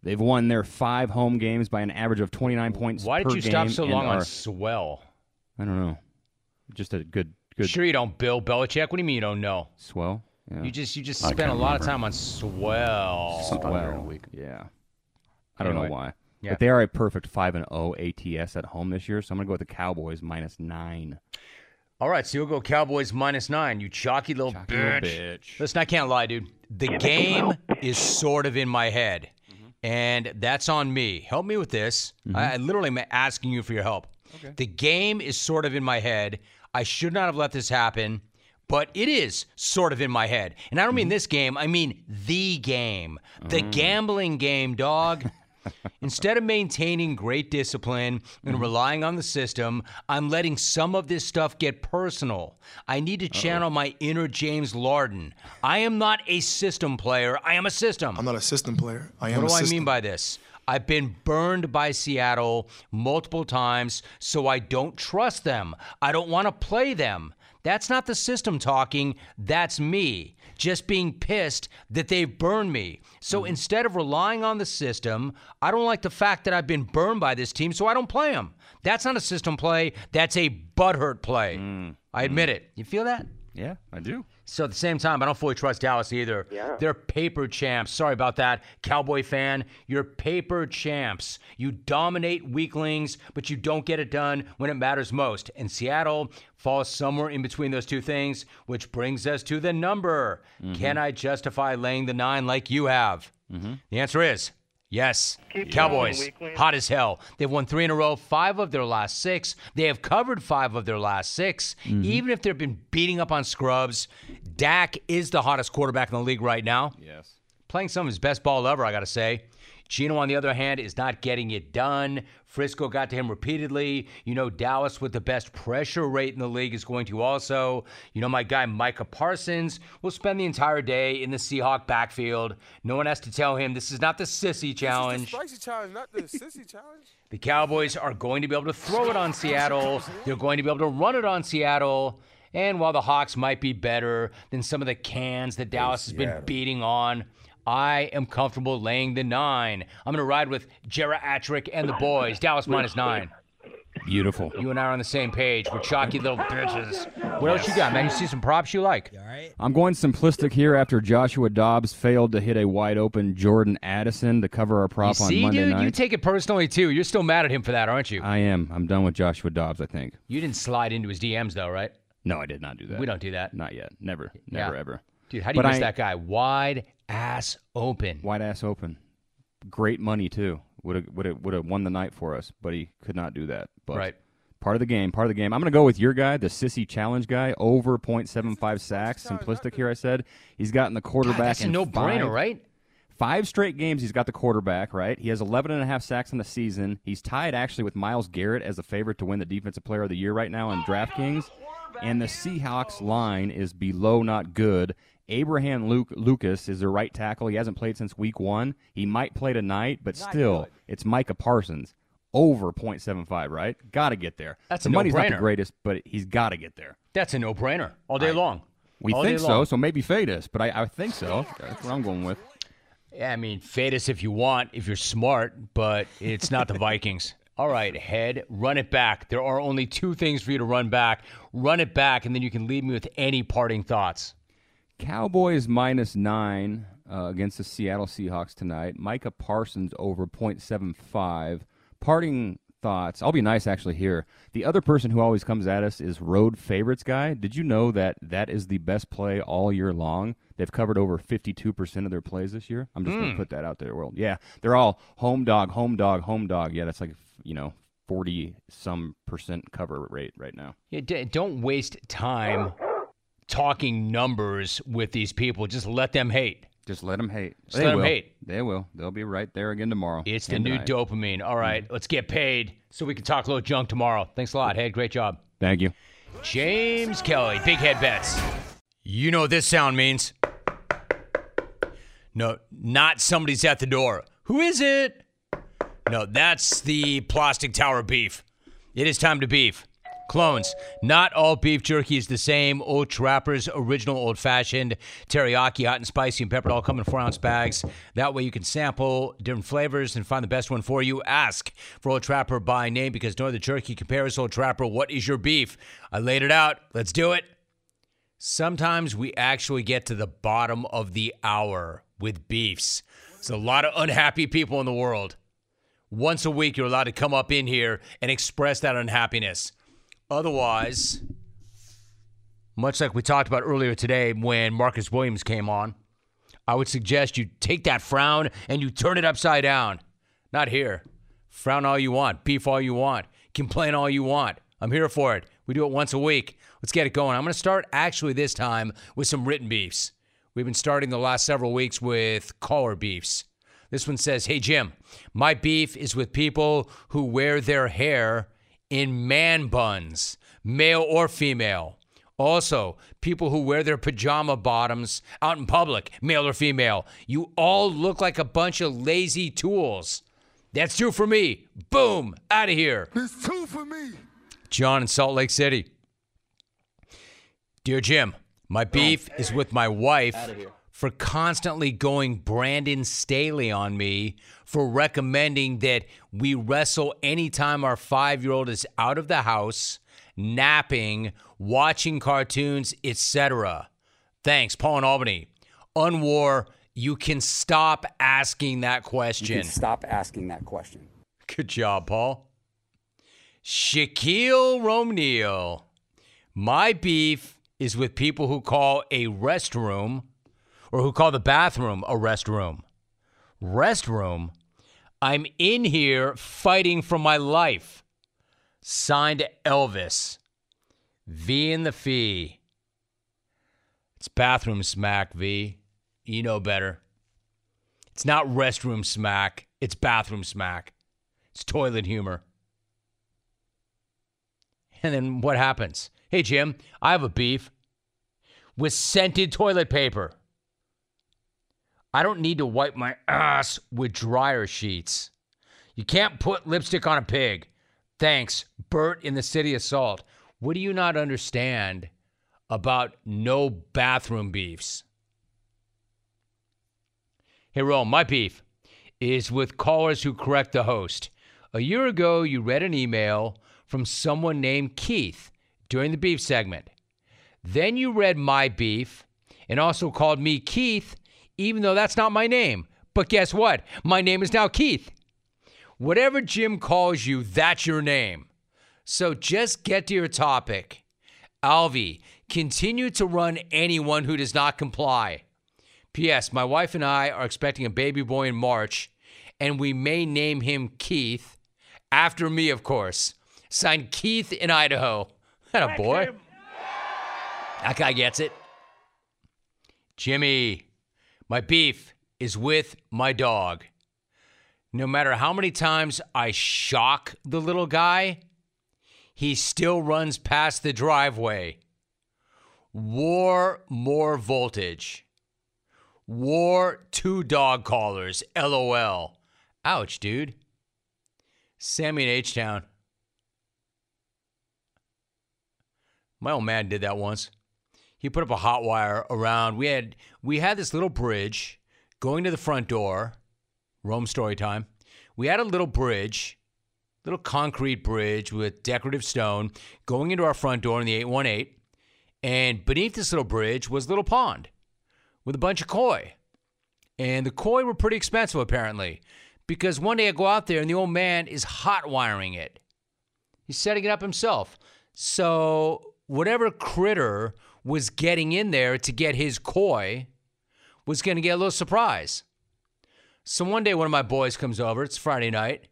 They've won their five home games by an average of 29 points. Why per did you stop so and long on are- swell? I don't know. Just a good, good Sure, you don't, Bill Belichick. What do you mean you don't know? swell. Yeah. You just you just I spent a lot of time on swell. Swell. Yeah. I don't Anyway. know why. Yeah. But they are a perfect 5 and 0 ATS at home this year, so I'm going to go with the Cowboys minus 9. All right, so you'll go Cowboys minus nine. You chalky little bitch. little bitch. Listen, I can't lie, dude. The game is sort of in my head, mm-hmm. and that's on me. Help me with this. I, I literally am asking you for your help. The game is sort of in my head. I should not have let this happen, but it is sort of in my head. And I don't mean this game, I mean the game, the gambling game, dog. Instead of maintaining great discipline and mm-hmm. relying on the system, I'm letting some of this stuff get personal. I need to channel my inner James Harden. I am not a system player, I am a system. I'm not a system player. I am What a do I mean by this? I've been burned by Seattle multiple times, so I don't trust them. I don't want to play them. That's not the system talking, that's me. Just being pissed that they've burned me. So Mm-hmm. instead of relying on the system, I don't like the fact that I've been burned by this team, so I don't play them. That's not a system play, that's a butthurt play. Mm. I admit it. You feel that? Yeah, I do. So at the same time, I don't fully trust Dallas either. Yeah. They're paper champs. Sorry about that, Cowboy fan. You're paper champs. You dominate weaklings, but you don't get it done when it matters most. And Seattle falls somewhere in between those two things, which brings us to the number. Mm-hmm. Can I justify laying the nine like you have? Mm-hmm. The answer is yes. Keep Cowboys, going, hot as hell. They've won three in a row, five of their last six. They have covered five of their last 6 mm-hmm. Even if they've been beating up on scrubs, Dak is the hottest quarterback in the league right now. Yes. Playing some of his best ball ever, I got to say. Geno, on the other hand, is not getting it done. Frisco got to him repeatedly. You know, Dallas, with the best pressure rate in the league, is going to also. You know, my guy Micah Parsons will spend the entire day in the Seahawk backfield. No one has to tell him this is not the sissy challenge. the Spicy challenge, not the sissy challenge. The Cowboys are going to be able to throw it on Seattle. They're going to be able to run it on Seattle. And while the Hawks might be better than some of the cans that Dallas has been beating on, I am comfortable laying the nine. I'm going to ride with Jera Atrick and the boys. Dallas minus nine. Beautiful. You and I are on the same page. We're chalky little bitches. What else you got, man? You see some props you like? All right. I'm going simplistic here after Joshua Dobbs failed to hit a wide open Jordan Addison to cover our prop you on see, Monday dude, night. you take it personally too. You're still mad at him for that, aren't you? I am. I'm done with Joshua Dobbs, I think. You didn't slide into his DMs though, right? No, I did not do that. We don't do that. Not yet. Never. Yeah. Never, ever. Dude, how do you But miss I- that guy? Wide ass open. Wide ass open. Great money, too. Would have would have would have won the night for us, but he could not do that. But Right. Part of the game. Part of the game. I'm going to go with your guy, the sissy challenge guy, over 0.75 sacks. Simplistic here, I said. He's gotten the quarterback. that's a no-brainer, right? Five straight games he's got the quarterback, right? He has 11 and a half sacks in the season. He's tied actually with Myles Garrett as a favorite to win the defensive player of the year right now on DraftKings. And the Seahawks line is below not good. Abraham Luke, Lucas is their right tackle. He hasn't played since week 1. He might play tonight, but still, it's Micah Parsons over 0.75, right? Got to get there. That's the a money's not the greatest, but he's got to get there. That's a no-brainer all day long. We All think so, long. so maybe fade us, but I, I think so. That's what I'm going with. Yeah, I mean, fade us if you want, if you're smart, but it's not the Vikings. All right, head, run it back. There are only two things for you to run back. Run it back, and then you can leave me with any parting thoughts. Cowboys minus nine uh, against the Seattle Seahawks tonight. Micah Parsons over 0.75. Parting thoughts. I'll be nice actually here. The other person who always comes at us is road favorites guy. Did you know that that is the best play all year long? They've covered over 52% of their plays this year. I'm just going Hmm. to put that out there, world. Yeah, they're all home dog, home dog, home dog. Yeah, that's like you know, 40 some percent cover rate right now. Yeah, d- don't waste time talking numbers with these people. Just let them hate. Just let them hate. Just they let will. hate. They will. They'll be right there again tomorrow. It's the new tonight. dopamine. All right, mm-hmm. let's get paid so we can talk a little junk tomorrow. Thanks a lot. Hey, great job. Thank you. James Kelly, Big Head Bets. You know what this sound means. No, not somebody's at the door. Who is it? No, that's the plastic tower beef. It is time to beef. Clones. Not all beef jerky is the same. Old Trapper's original old fashioned teriyaki, hot and spicy, and peppered all come in four ounce bags. That way you can sample different flavors and find the best one for you. Ask for Old Trapper by name because no other jerky compares Old Trapper. What is your beef? I laid it out. Let's do it. Sometimes we actually get to the bottom of the hour with beefs. There's a lot of unhappy people in the world. Once a week, you're allowed to come up in here and express that unhappiness. Otherwise, much like we talked about earlier today when Marcus Williams came on, I would suggest you take that frown and you turn it upside down. Not here. Frown all you want, beef all you want, complain all you want. I'm here for it. We do it once a week. Let's get it going. I'm going to start actually this time with some written beefs. We've been starting the last several weeks with caller beefs. This one says, Hey, Jim, my beef is with people who wear their hair in man buns, male or female. Also, people who wear their pajama bottoms out in public, male or female. You all look like a bunch of lazy tools. That's two for me. Boom, out of here. It's two for me. John in Salt Lake City. Dear Jim, my beef is with my wife for constantly going Brandon Staley on me for recommending that we wrestle anytime our five year old is out of the house, napping, watching cartoons, etc. Thanks, Paul in Albany. Unwar, you can stop asking that You question. can stop asking that question. Good job, Paul. Shaquille Romneal. My beef is with people who call a restroom or who call the bathroom a restroom. Restroom? I'm in here fighting for my life. Signed Elvis. V in the fee. It's bathroom smack, V. You know better. It's not restroom smack, it's bathroom smack. It's toilet humor. And then what happens? Hey, Jim, I have a beef with scented toilet paper. I don't need to wipe my ass with dryer sheets. You can't put lipstick on a pig. Thanks, Bert in the city of Salt. What do you not understand about no bathroom beefs? Hey, Rome, my beef is with callers who correct the host. A year ago, you read an email from someone named Keith during the beef segment. Then you read my beef and also called me Keith, even though that's not my name. But guess what? My name is now Keith. Whatever Jim calls you, that's your name. So just get to your topic. Alvi, continue to run anyone who does not comply. P.S. My wife and I are expecting a baby boy in March, and we may name him Keith, after me, of course. Signed Keith in Idaho. That a boy. That guy gets it. Jimmy, my beef is with my dog. No matter how many times I shock the little guy, he still runs past the driveway. War more voltage. War two dog collars. LOL. Ouch, dude. Sammy in H Town. My old man did that once. He put up a hot wire around. We had we had this little bridge going to the front door. Rome story time. We had a little bridge, little concrete bridge with decorative stone going into our front door in the 818. And beneath this little bridge was a little pond with a bunch of koi. And the koi were pretty expensive apparently. Because one day I go out there and the old man is hot wiring it. He's setting it up himself. So whatever critter was getting in there to get his koi was going to get a little surprise. So one day, one of my boys comes over. It's Friday night,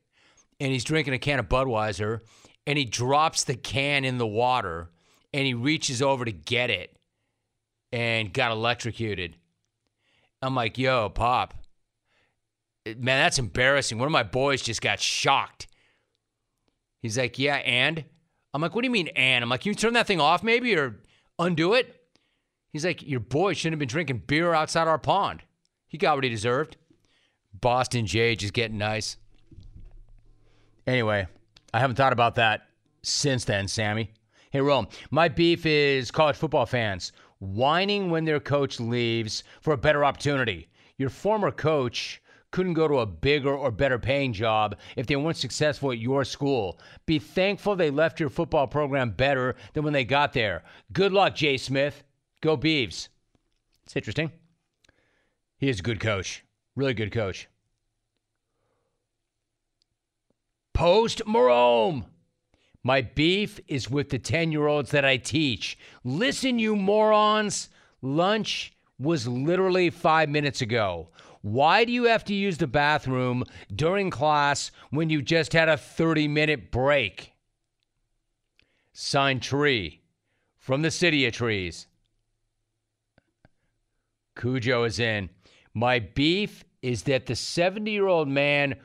and he's drinking a can of Budweiser and he drops the can in the water and he reaches over to get it and got electrocuted. I'm like, yo, Pop, man, that's embarrassing. One of my boys just got shocked. He's like, yeah, and? I'm like, what do you mean, and? I'm like, can you turn that thing off maybe or undo it? He's like, your boy shouldn't have been drinking beer outside our pond. He got what he deserved. Boston J just getting nice. Anyway, I haven't thought about that since then, Sammy. Hey, Rome, my beef is college football fans whining when their coach leaves for a better opportunity. Your former coach couldn't go to a bigger or better paying job if they weren't successful at your school. Be thankful they left your football program better than when they got there. Good luck, Jay Smith. Go Beavs. It's interesting. He is a good coach. Really good coach. Post Marome. My beef is with the 10 year olds that I teach. Listen, you morons. Lunch was literally five minutes ago. Why do you have to use the bathroom during class when you just had a 30 minute break? Signed Tree from the City of Trees. Cujo is in. My beef is that the 70 year old man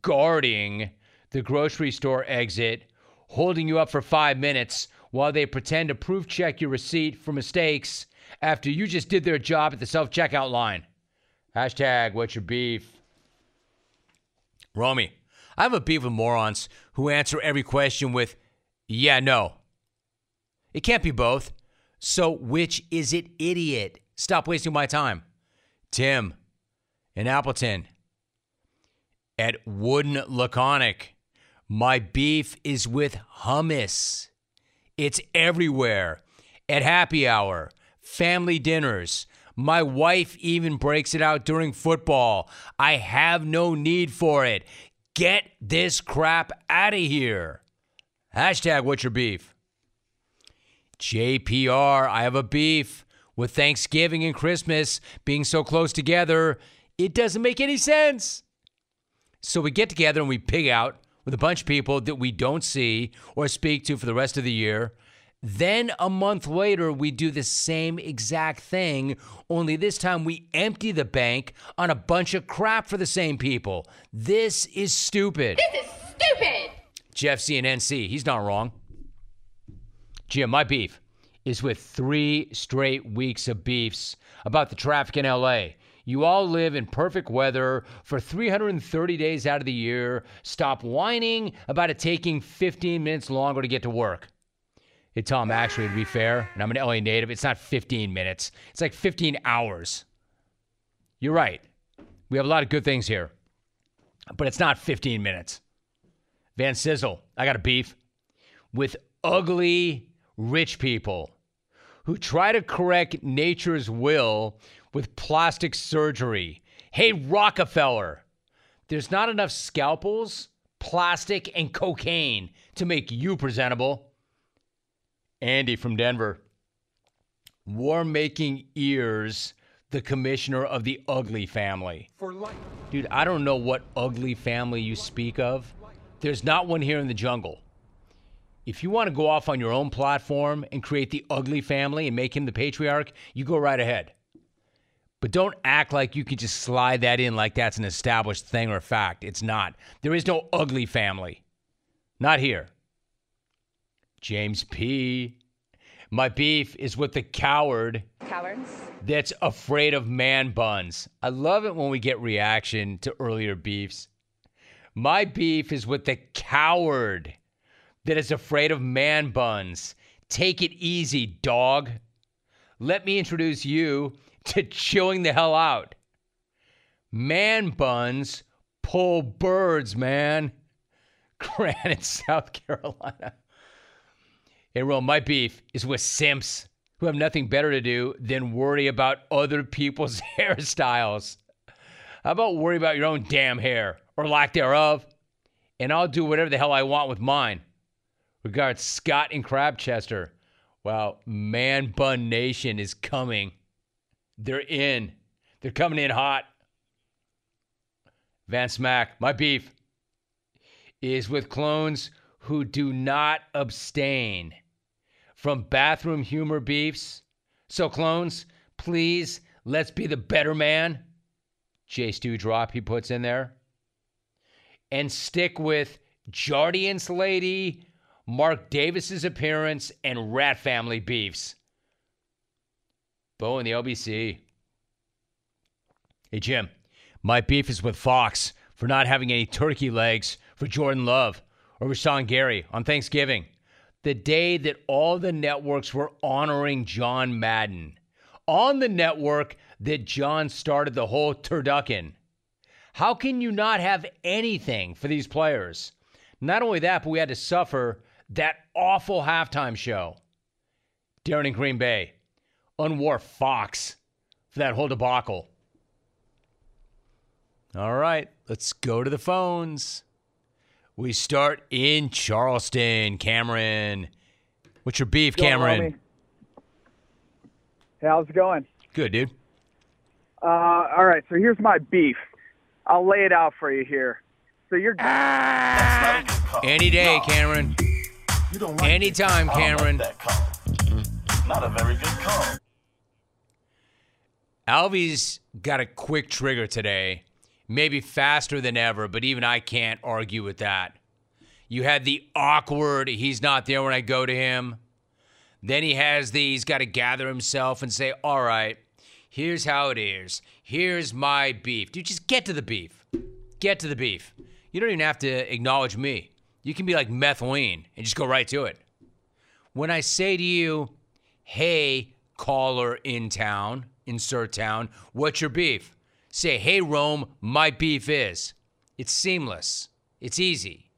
guarding the grocery store exit, holding you up for five minutes while they pretend to proof check your receipt for mistakes after you just did their job at the self checkout line. Hashtag what's your beef? Romy, I have a beef with morons who answer every question with, yeah, no. It can't be both. So which is it, idiot? Stop wasting my time. Tim in Appleton at Wooden Laconic. My beef is with hummus. It's everywhere. At happy hour, family dinners. My wife even breaks it out during football. I have no need for it. Get this crap out of here. Hashtag what's your beef? JPR, I have a beef. With Thanksgiving and Christmas being so close together, it doesn't make any sense. So we get together and we pig out with a bunch of people that we don't see or speak to for the rest of the year. Then a month later, we do the same exact thing, only this time we empty the bank on a bunch of crap for the same people. This is stupid. This is stupid. Jeff CNNC, he's not wrong. Jim, my beef is with three straight weeks of beefs about the traffic in LA. You all live in perfect weather for 330 days out of the year. Stop whining about it taking 15 minutes longer to get to work. Hey, Tom, actually, to be fair, and I'm an LA native, it's not 15 minutes, it's like 15 hours. You're right. We have a lot of good things here, but it's not 15 minutes. Van Sizzle, I got a beef with ugly rich people who try to correct nature's will with plastic surgery. Hey, Rockefeller, there's not enough scalpels, plastic, and cocaine to make you presentable. Andy from Denver. War making ears, the commissioner of the ugly family. For life. Dude, I don't know what ugly family you speak of. There's not one here in the jungle. If you want to go off on your own platform and create the ugly family and make him the patriarch, you go right ahead. But don't act like you can just slide that in like that's an established thing or fact. It's not. There is no ugly family. Not here. James P. My beef is with the coward Cowards. that's afraid of man buns. I love it when we get reaction to earlier beefs. My beef is with the coward that is afraid of man buns. Take it easy, dog. Let me introduce you to chilling the hell out. Man buns pull birds, man. Granite, South Carolina. Hey, Ro, my beef is with simps who have nothing better to do than worry about other people's hairstyles. How about worry about your own damn hair or lack thereof? And I'll do whatever the hell I want with mine. Regards, Scott in Crabchester. Wow, Man Bun Nation is coming. They're in. They're coming in hot. Vance Mack, my beef is with clones who do not abstain from bathroom humor beefs. So, clones, please, let's be the better man. J Stu drop he puts in there. And stick with Jardiance Lady, Mark Davis's appearance, and Rat Family beefs. Bo and the LBC. Hey, Jim, my beef is with Fox for not having any turkey legs for Jordan Love or Rashan Gary on Thanksgiving, the day that all the networks were honoring John Madden. On the network that John started the whole turducken. How can you not have anything for these players? Not only that, but we had to suffer that awful halftime show. Darren in Green Bay unwore Fox for that whole debacle. All right, let's go to the phones. We start in Charleston. Cameron, what's your beef, Going, Cameron? homie? Hey, how's it going? Good, dude. Uh, all right, so here's my beef. I'll lay it out for you here. So you're Any day, Cameron. Anytime, Cameron. Not a very good call. Alvy's got a quick trigger today, maybe faster than ever, but even I can't argue with that. You had the awkward, he's not there when I go to him. Then he has the, he's got to gather himself and say, all right, here's how it is. Here's my beef. Dude, just get to the beef. Get to the beef. You don't even have to acknowledge me. You can be like methylene and just go right to it. When I say to you, hey, caller in town, insert town, what's your beef? Say, hey, Rome, my beef is. It's seamless, it's easy.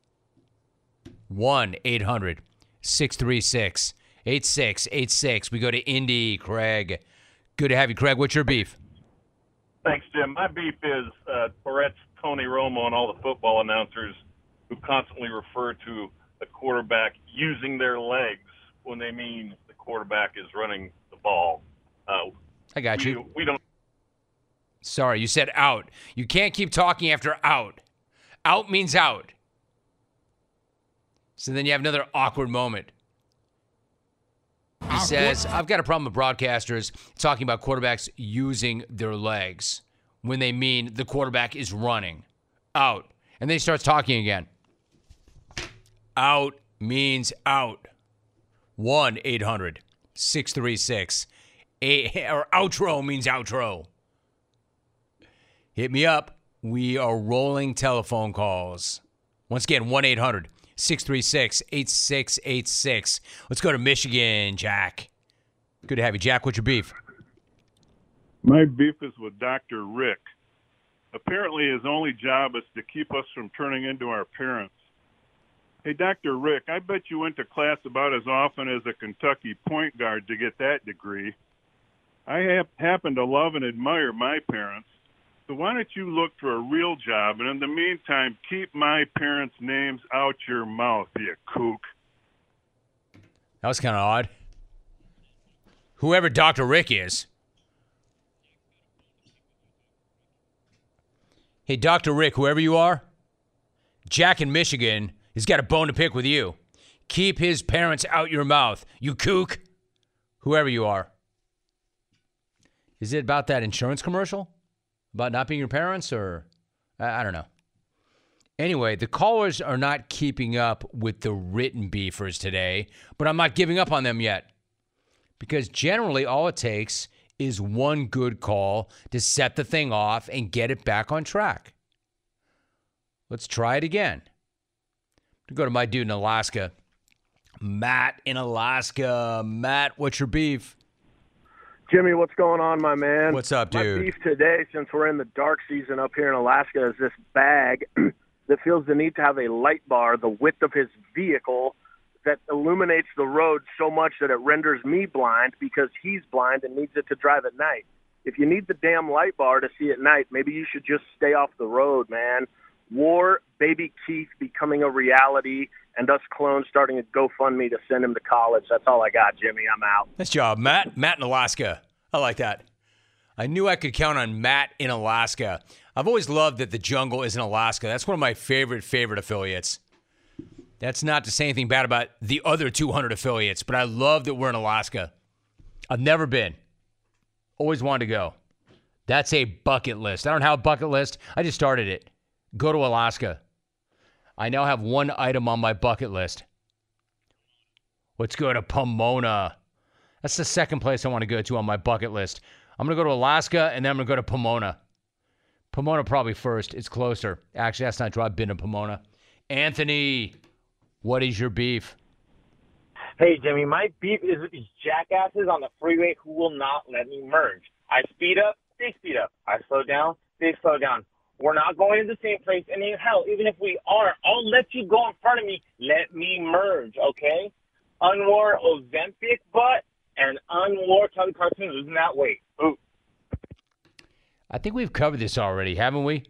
1 800 636 8686. We go to Indy, Craig. Good to have you, Craig. What's your beef? Thanks, Jim. My beef is uh, Tourette's Tony Romo and all the football announcers who constantly refer to the quarterback using their legs when they mean the quarterback is running the ball. Uh, I got we, you. We don't. Sorry, you said out. You can't keep talking after out. Out means out. So then you have another awkward moment. He says, I've got a problem with broadcasters talking about quarterbacks using their legs when they mean the quarterback is running. Out. And then he starts talking again. Out means out. 1 800 636 or outro means outro. Hit me up. We are rolling telephone calls. Once again, 1 800 636 8686. Let's go to Michigan, Jack. Good to have you, Jack. What's your beef? My beef is with Dr. Rick. Apparently, his only job is to keep us from turning into our parents. Hey, Dr. Rick, I bet you went to class about as often as a Kentucky point guard to get that degree. I hap- happen to love and admire my parents. So why don't you look for a real job, and in the meantime, keep my parents' names out your mouth, you kook. That was kind of odd. Whoever Dr. Rick is. Hey, Dr. Rick, whoever you are, Jack in Michigan has got a bone to pick with you. Keep his parents out your mouth, you kook. Whoever you are. Is it about that insurance commercial? About not being your parents, or I I don't know. Anyway, the callers are not keeping up with the written beefers today, but I'm not giving up on them yet. Because generally, all it takes is one good call to set the thing off and get it back on track. Let's try it again. To go to my dude in Alaska, Matt in Alaska. Matt, what's your beef? Jimmy, what's going on, my man? What's up, My dude? beef today, since we're in the dark season up here in Alaska, is this bag that feels the need to have a light bar the width of his vehicle that illuminates the road so much that it renders me blind because he's blind and needs it to drive at night. If you need the damn light bar to see at night, maybe you should just stay off the road, man. War, baby Keith becoming a reality, and us clones starting a GoFundMe to send him to college. That's all I got, Jimmy. I'm out. Nice job, Matt. Matt in Alaska. I like that. I knew I could count on Matt in Alaska. I've always loved that the jungle is in Alaska. That's one of my favorite, favorite affiliates. That's not to say anything bad about the other 200 affiliates, but I love that we're in Alaska. I've never been. Always wanted to go. That's a bucket list. I don't have a bucket list. I just started it. Go to Alaska. I now have one item on my bucket list. Let's go to Pomona. That's the second place I want to go to on my bucket list. I'm going to go to Alaska and then I'm going to go to Pomona. Pomona probably first. It's closer. Actually, that's not true. I've been to Pomona. Anthony, what is your beef? Hey, Jimmy, my beef is with these jackasses on the freeway who will not let me merge. I speed up, they speed up. I slow down, they slow down. We're not going to the same place. And then, hell, even if we are, I'll let you go in front of me. Let me merge, okay? Unwar Ozempic butt and unwar Tubby Cartoon losing that weight. Ooh. I think we've covered this already, haven't we?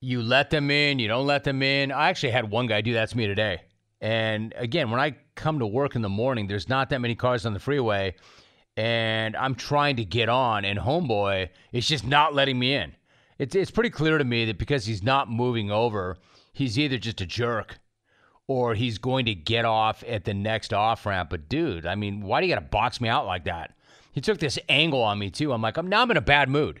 You let them in, you don't let them in. I actually had one guy do that to me today. And again, when I come to work in the morning, there's not that many cars on the freeway, and I'm trying to get on, and Homeboy is just not letting me in. It's, it's pretty clear to me that because he's not moving over, he's either just a jerk or he's going to get off at the next off ramp. But dude, I mean, why do you got to box me out like that? He took this angle on me too. I'm like, I'm now I'm in a bad mood.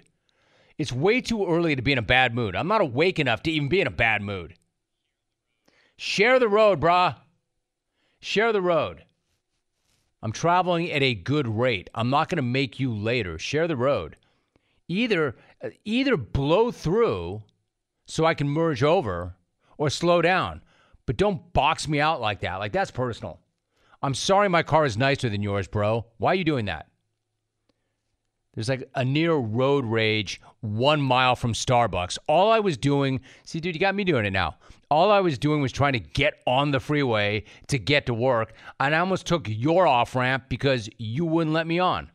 It's way too early to be in a bad mood. I'm not awake enough to even be in a bad mood. Share the road, brah. Share the road. I'm traveling at a good rate. I'm not going to make you later. Share the road. Either uh, either blow through so I can merge over or slow down. But don't box me out like that. Like that's personal. I'm sorry my car is nicer than yours, bro. Why are you doing that? There's like a near road rage one mile from Starbucks. All I was doing, see, dude, you got me doing it now. All I was doing was trying to get on the freeway to get to work, and I almost took your off ramp because you wouldn't let me on.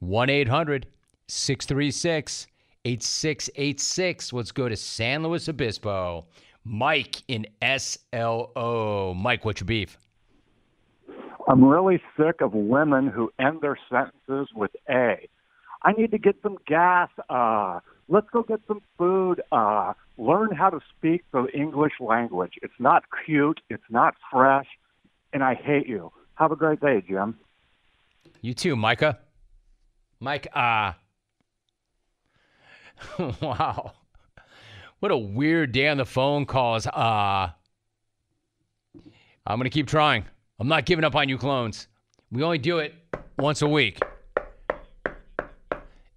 1 800 636 8686. Let's go to San Luis Obispo. Mike in SLO. Mike, what's your beef? I'm really sick of women who end their sentences with A. I need to get some gas. Uh, let's go get some food. Uh, learn how to speak the English language. It's not cute. It's not fresh. And I hate you. Have a great day, Jim. You too, Micah. Mike, ah. Uh, wow. What a weird day on the phone calls. Ah. Uh, I'm going to keep trying. I'm not giving up on you clones. We only do it once a week.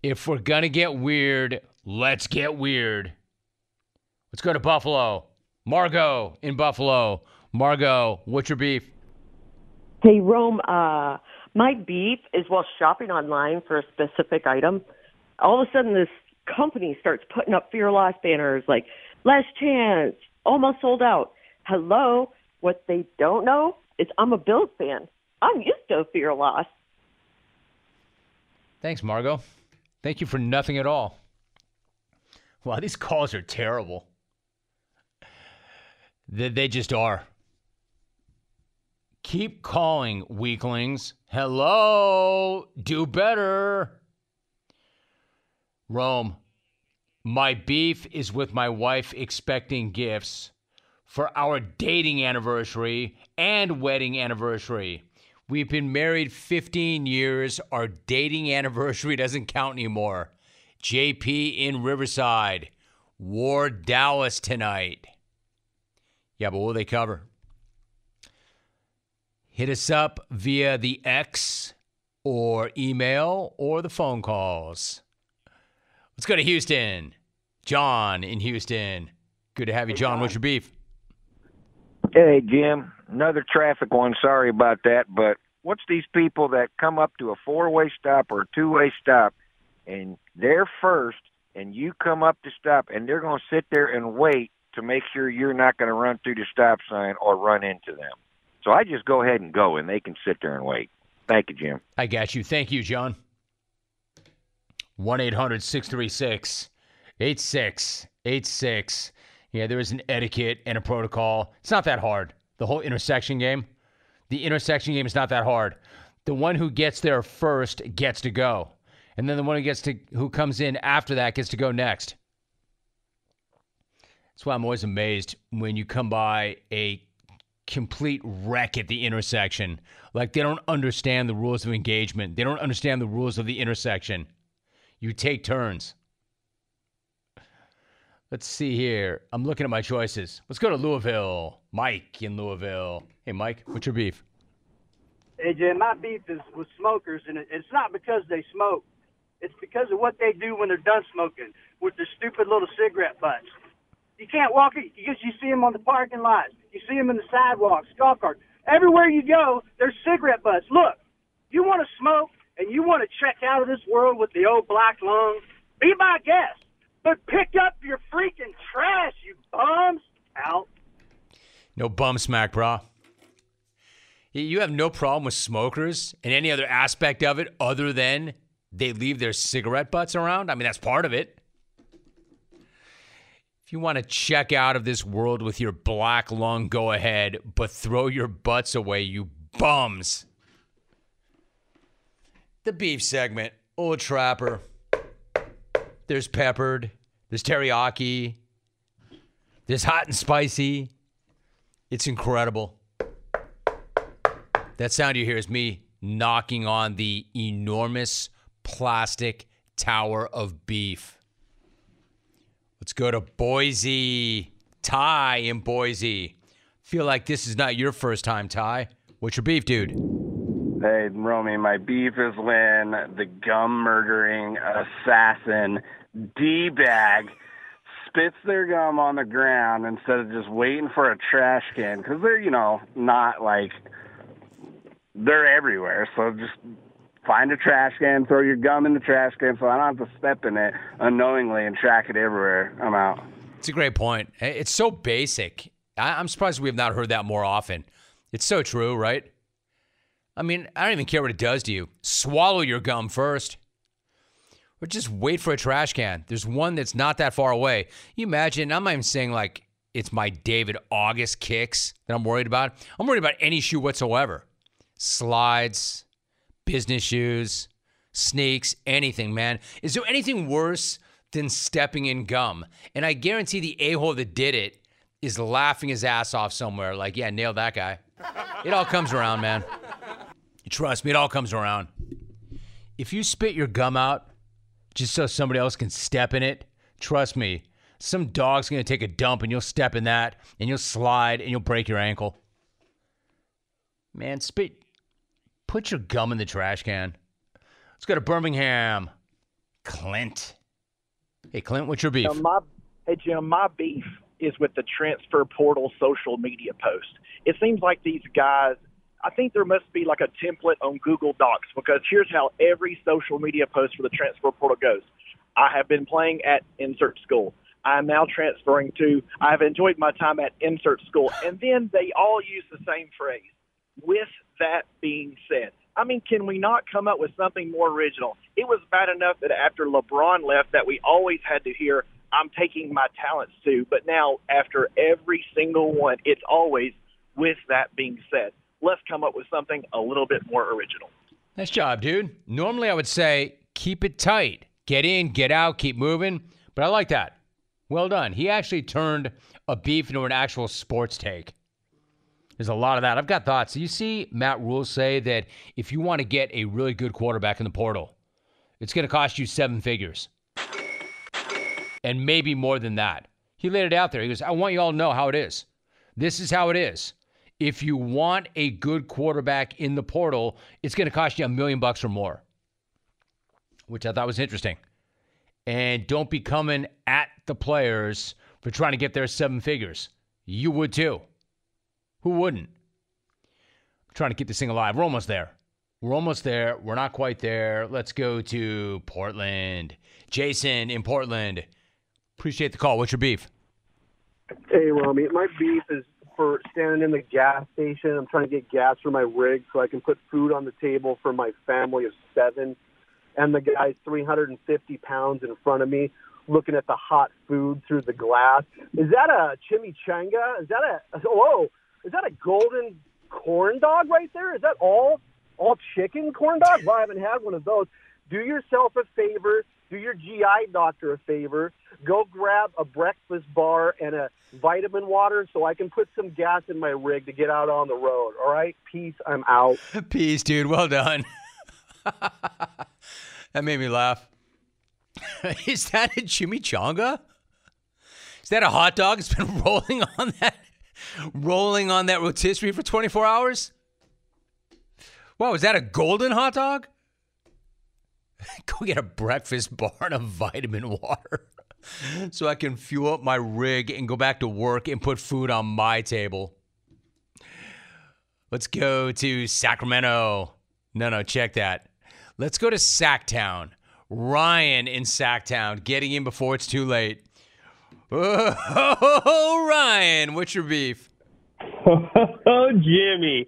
If we're going to get weird, let's get weird. Let's go to Buffalo. Margot in Buffalo. Margot, what's your beef? Hey, Rome, uh, my beef is while shopping online for a specific item, all of a sudden this company starts putting up fear loss banners like last chance, almost sold out. Hello, what they don't know is I'm a Bills fan. I'm used to fear loss. Thanks, Margot. Thank you for nothing at all. Wow, these calls are terrible. They, they just are. Keep calling, weaklings. Hello, do better. Rome, my beef is with my wife expecting gifts for our dating anniversary and wedding anniversary. We've been married 15 years. Our dating anniversary doesn't count anymore. JP in Riverside. War Dallas tonight. Yeah, but what will they cover? Hit us up via the X or email or the phone calls. Let's go to Houston. John in Houston. Good to have you, John. What's your beef? Hey, Jim. Another traffic one. Sorry about that. But what's these people that come up to a four way stop or a two way stop and they're first and you come up to stop and they're going to sit there and wait to make sure you're not going to run through the stop sign or run into them. So I just go ahead and go and they can sit there and wait. Thank you, Jim. I got you. Thank you, John. 1 800 636 8686. Yeah, there is an etiquette and a protocol. It's not that hard. The whole intersection game, the intersection game is not that hard. The one who gets there first gets to go, and then the one who gets to who comes in after that gets to go next. That's why I'm always amazed when you come by a complete wreck at the intersection. Like they don't understand the rules of engagement. They don't understand the rules of the intersection. You take turns. Let's see here. I'm looking at my choices. Let's go to Louisville. Mike in Louisville. Hey, Mike, what's your beef? AJ, my beef is with smokers, and it's not because they smoke. It's because of what they do when they're done smoking with their stupid little cigarette butts. You can't walk it because you see them on the parking lots. You see them in the sidewalks, golf carts. Everywhere you go, there's cigarette butts. Look, you want to smoke and you want to check out of this world with the old black lung, be my guest. But pick up your freaking trash, you bums. Out. No bum smack, brah. You have no problem with smokers and any other aspect of it other than they leave their cigarette butts around? I mean, that's part of it. If you want to check out of this world with your black lung, go ahead, but throw your butts away, you bums. The beef segment. Old Trapper. There's peppered. There's teriyaki. There's hot and spicy. It's incredible. That sound you hear is me knocking on the enormous plastic tower of beef. Let's go to Boise. Ty in Boise. Feel like this is not your first time, Ty. What's your beef, dude? Hey, Romy, my beef is when the gum murdering assassin D bag spits their gum on the ground instead of just waiting for a trash can because they're, you know, not like they're everywhere. So just find a trash can, throw your gum in the trash can so I don't have to step in it unknowingly and track it everywhere. I'm out. It's a great point. It's so basic. I- I'm surprised we have not heard that more often. It's so true, right? I mean, I don't even care what it does to you. Swallow your gum first. Or just wait for a trash can. There's one that's not that far away. You imagine, I'm not even saying like it's my David August kicks that I'm worried about. I'm worried about any shoe whatsoever. Slides, business shoes, sneaks, anything, man. Is there anything worse than stepping in gum? And I guarantee the a hole that did it is laughing his ass off somewhere. Like, yeah, nailed that guy. It all comes around, man. Trust me, it all comes around. If you spit your gum out just so somebody else can step in it, trust me, some dog's gonna take a dump and you'll step in that and you'll slide and you'll break your ankle. Man, spit. Put your gum in the trash can. Let's go to Birmingham. Clint. Hey, Clint, what's your beef? Now, my, hey, Jim, my beef is with the transfer portal social media post. It seems like these guys, I think there must be like a template on Google Docs because here's how every social media post for the transfer portal goes. I have been playing at insert school. I'm now transferring to, I have enjoyed my time at insert school. And then they all use the same phrase. With that being said, I mean, can we not come up with something more original? It was bad enough that after LeBron left that we always had to hear, I'm taking my talents to. But now, after every single one, it's always, with that being said. Let's come up with something a little bit more original. Nice job, dude. Normally, I would say keep it tight. Get in, get out, keep moving. But I like that. Well done. He actually turned a beef into an actual sports take. There's a lot of that. I've got thoughts. You see Matt Rhule say that if you want to get a really good quarterback in the portal, it's going to cost you seven figures. And maybe more than that. He laid it out there. He goes, I want you all to know how it is. This is how it is. If you want a good quarterback in the portal, it's going to cost you a million bucks or more, which I thought was interesting. And don't be coming at the players for trying to get their seven figures. You would too. Who wouldn't? I'm trying to keep this thing alive. We're almost there. We're almost there. We're not quite there. Let's go to Portland. Jason in Portland. Appreciate the call. What's your beef? Hey, Romy, my beef is for standing in the gas station. I'm trying to get gas for my rig so I can put food on the table for my family of seven. And the guy's 350 pounds in front of me looking at the hot food through the glass. Is that a chimichanga? Is that a, whoa, is that a golden corn dog right there? Is that all, all chicken corn dog? Well, I haven't had one of those. Do yourself a favor do your GI doctor a favor. Go grab a breakfast bar and a vitamin water so I can put some gas in my rig to get out on the road. All right? Peace. I'm out. Peace, dude. Well done. that made me laugh. Is that a chimichanga? Is that a hot dog? It's been rolling on that, rolling on that rotisserie for 24 hours. Wow, is that a golden hot dog? Go get a breakfast bar and a vitamin water so I can fuel up my rig and go back to work and put food on my table. Let's go to Sacramento. No, no, check that. Let's go to Sacktown. Ryan in Sacktown, getting in before it's too late. Oh, Ryan, what's your beef? Oh, Jimmy.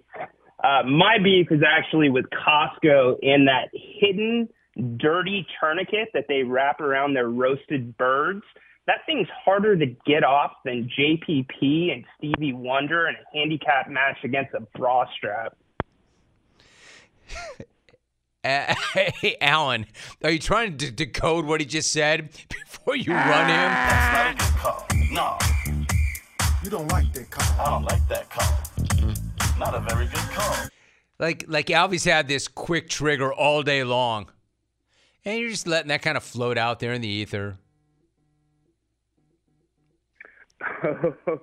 Uh, my beef is actually with Costco in that hidden dirty tourniquet that they wrap around their roasted birds. That thing's harder to get off than JPP and Stevie Wonder in a handicap match against a bra strap. Uh, hey, Alan, are you trying to decode what he just said before you run him? That's not a good call. No. You don't like that call. I don't like that call. Not a very good call. Like, like Alvy's had this quick trigger all day long, and you're just letting that kind of float out there in the ether.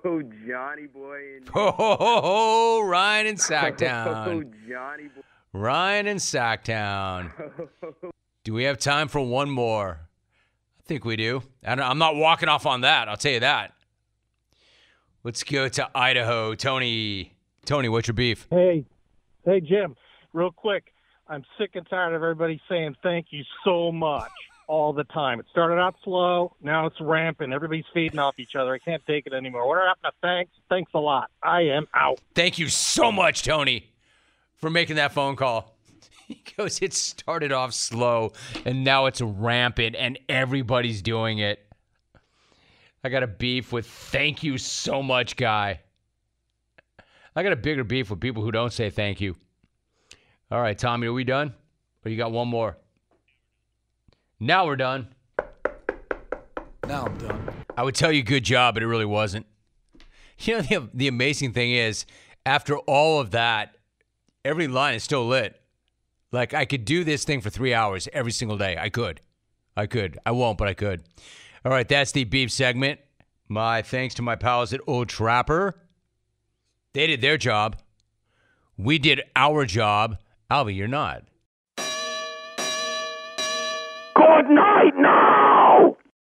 Oh, Johnny boy. And- Ho, ho, ho, ho, Ryan in Sacktown. Oh, Johnny boy. Ryan in Sacktown. Do we have time for one more? I think we do. I don't, I'm not walking off on that. I'll tell you that. Let's go to Idaho. Tony, Tony, what's your beef? Hey, hey, Jim, real quick. I'm sick and tired of everybody saying thank you so much all the time. It started out slow, now it's rampant. Everybody's feeding off each other. I can't take it anymore. What happened to thanks? Thanks a lot. I am out. Thank you so much, Tony, for making that phone call. He goes, it started off slow and now it's rampant and everybody's doing it. I got a beef with thank you so much guy. I got a bigger beef with people who don't say thank you. All right, Tommy, are we done? Or you got one more? Now we're done. Now I'm done. I would tell you good job, but it really wasn't. You know, the, the amazing thing is, after all of that, every line is still lit. Like, I could do this thing for three hours every single day. I could. I could. I won't, but I could. All right, that's the beef segment. My thanks to my pals at Old Trapper. They did their job. We did our job. Alvy, you're not. Good night.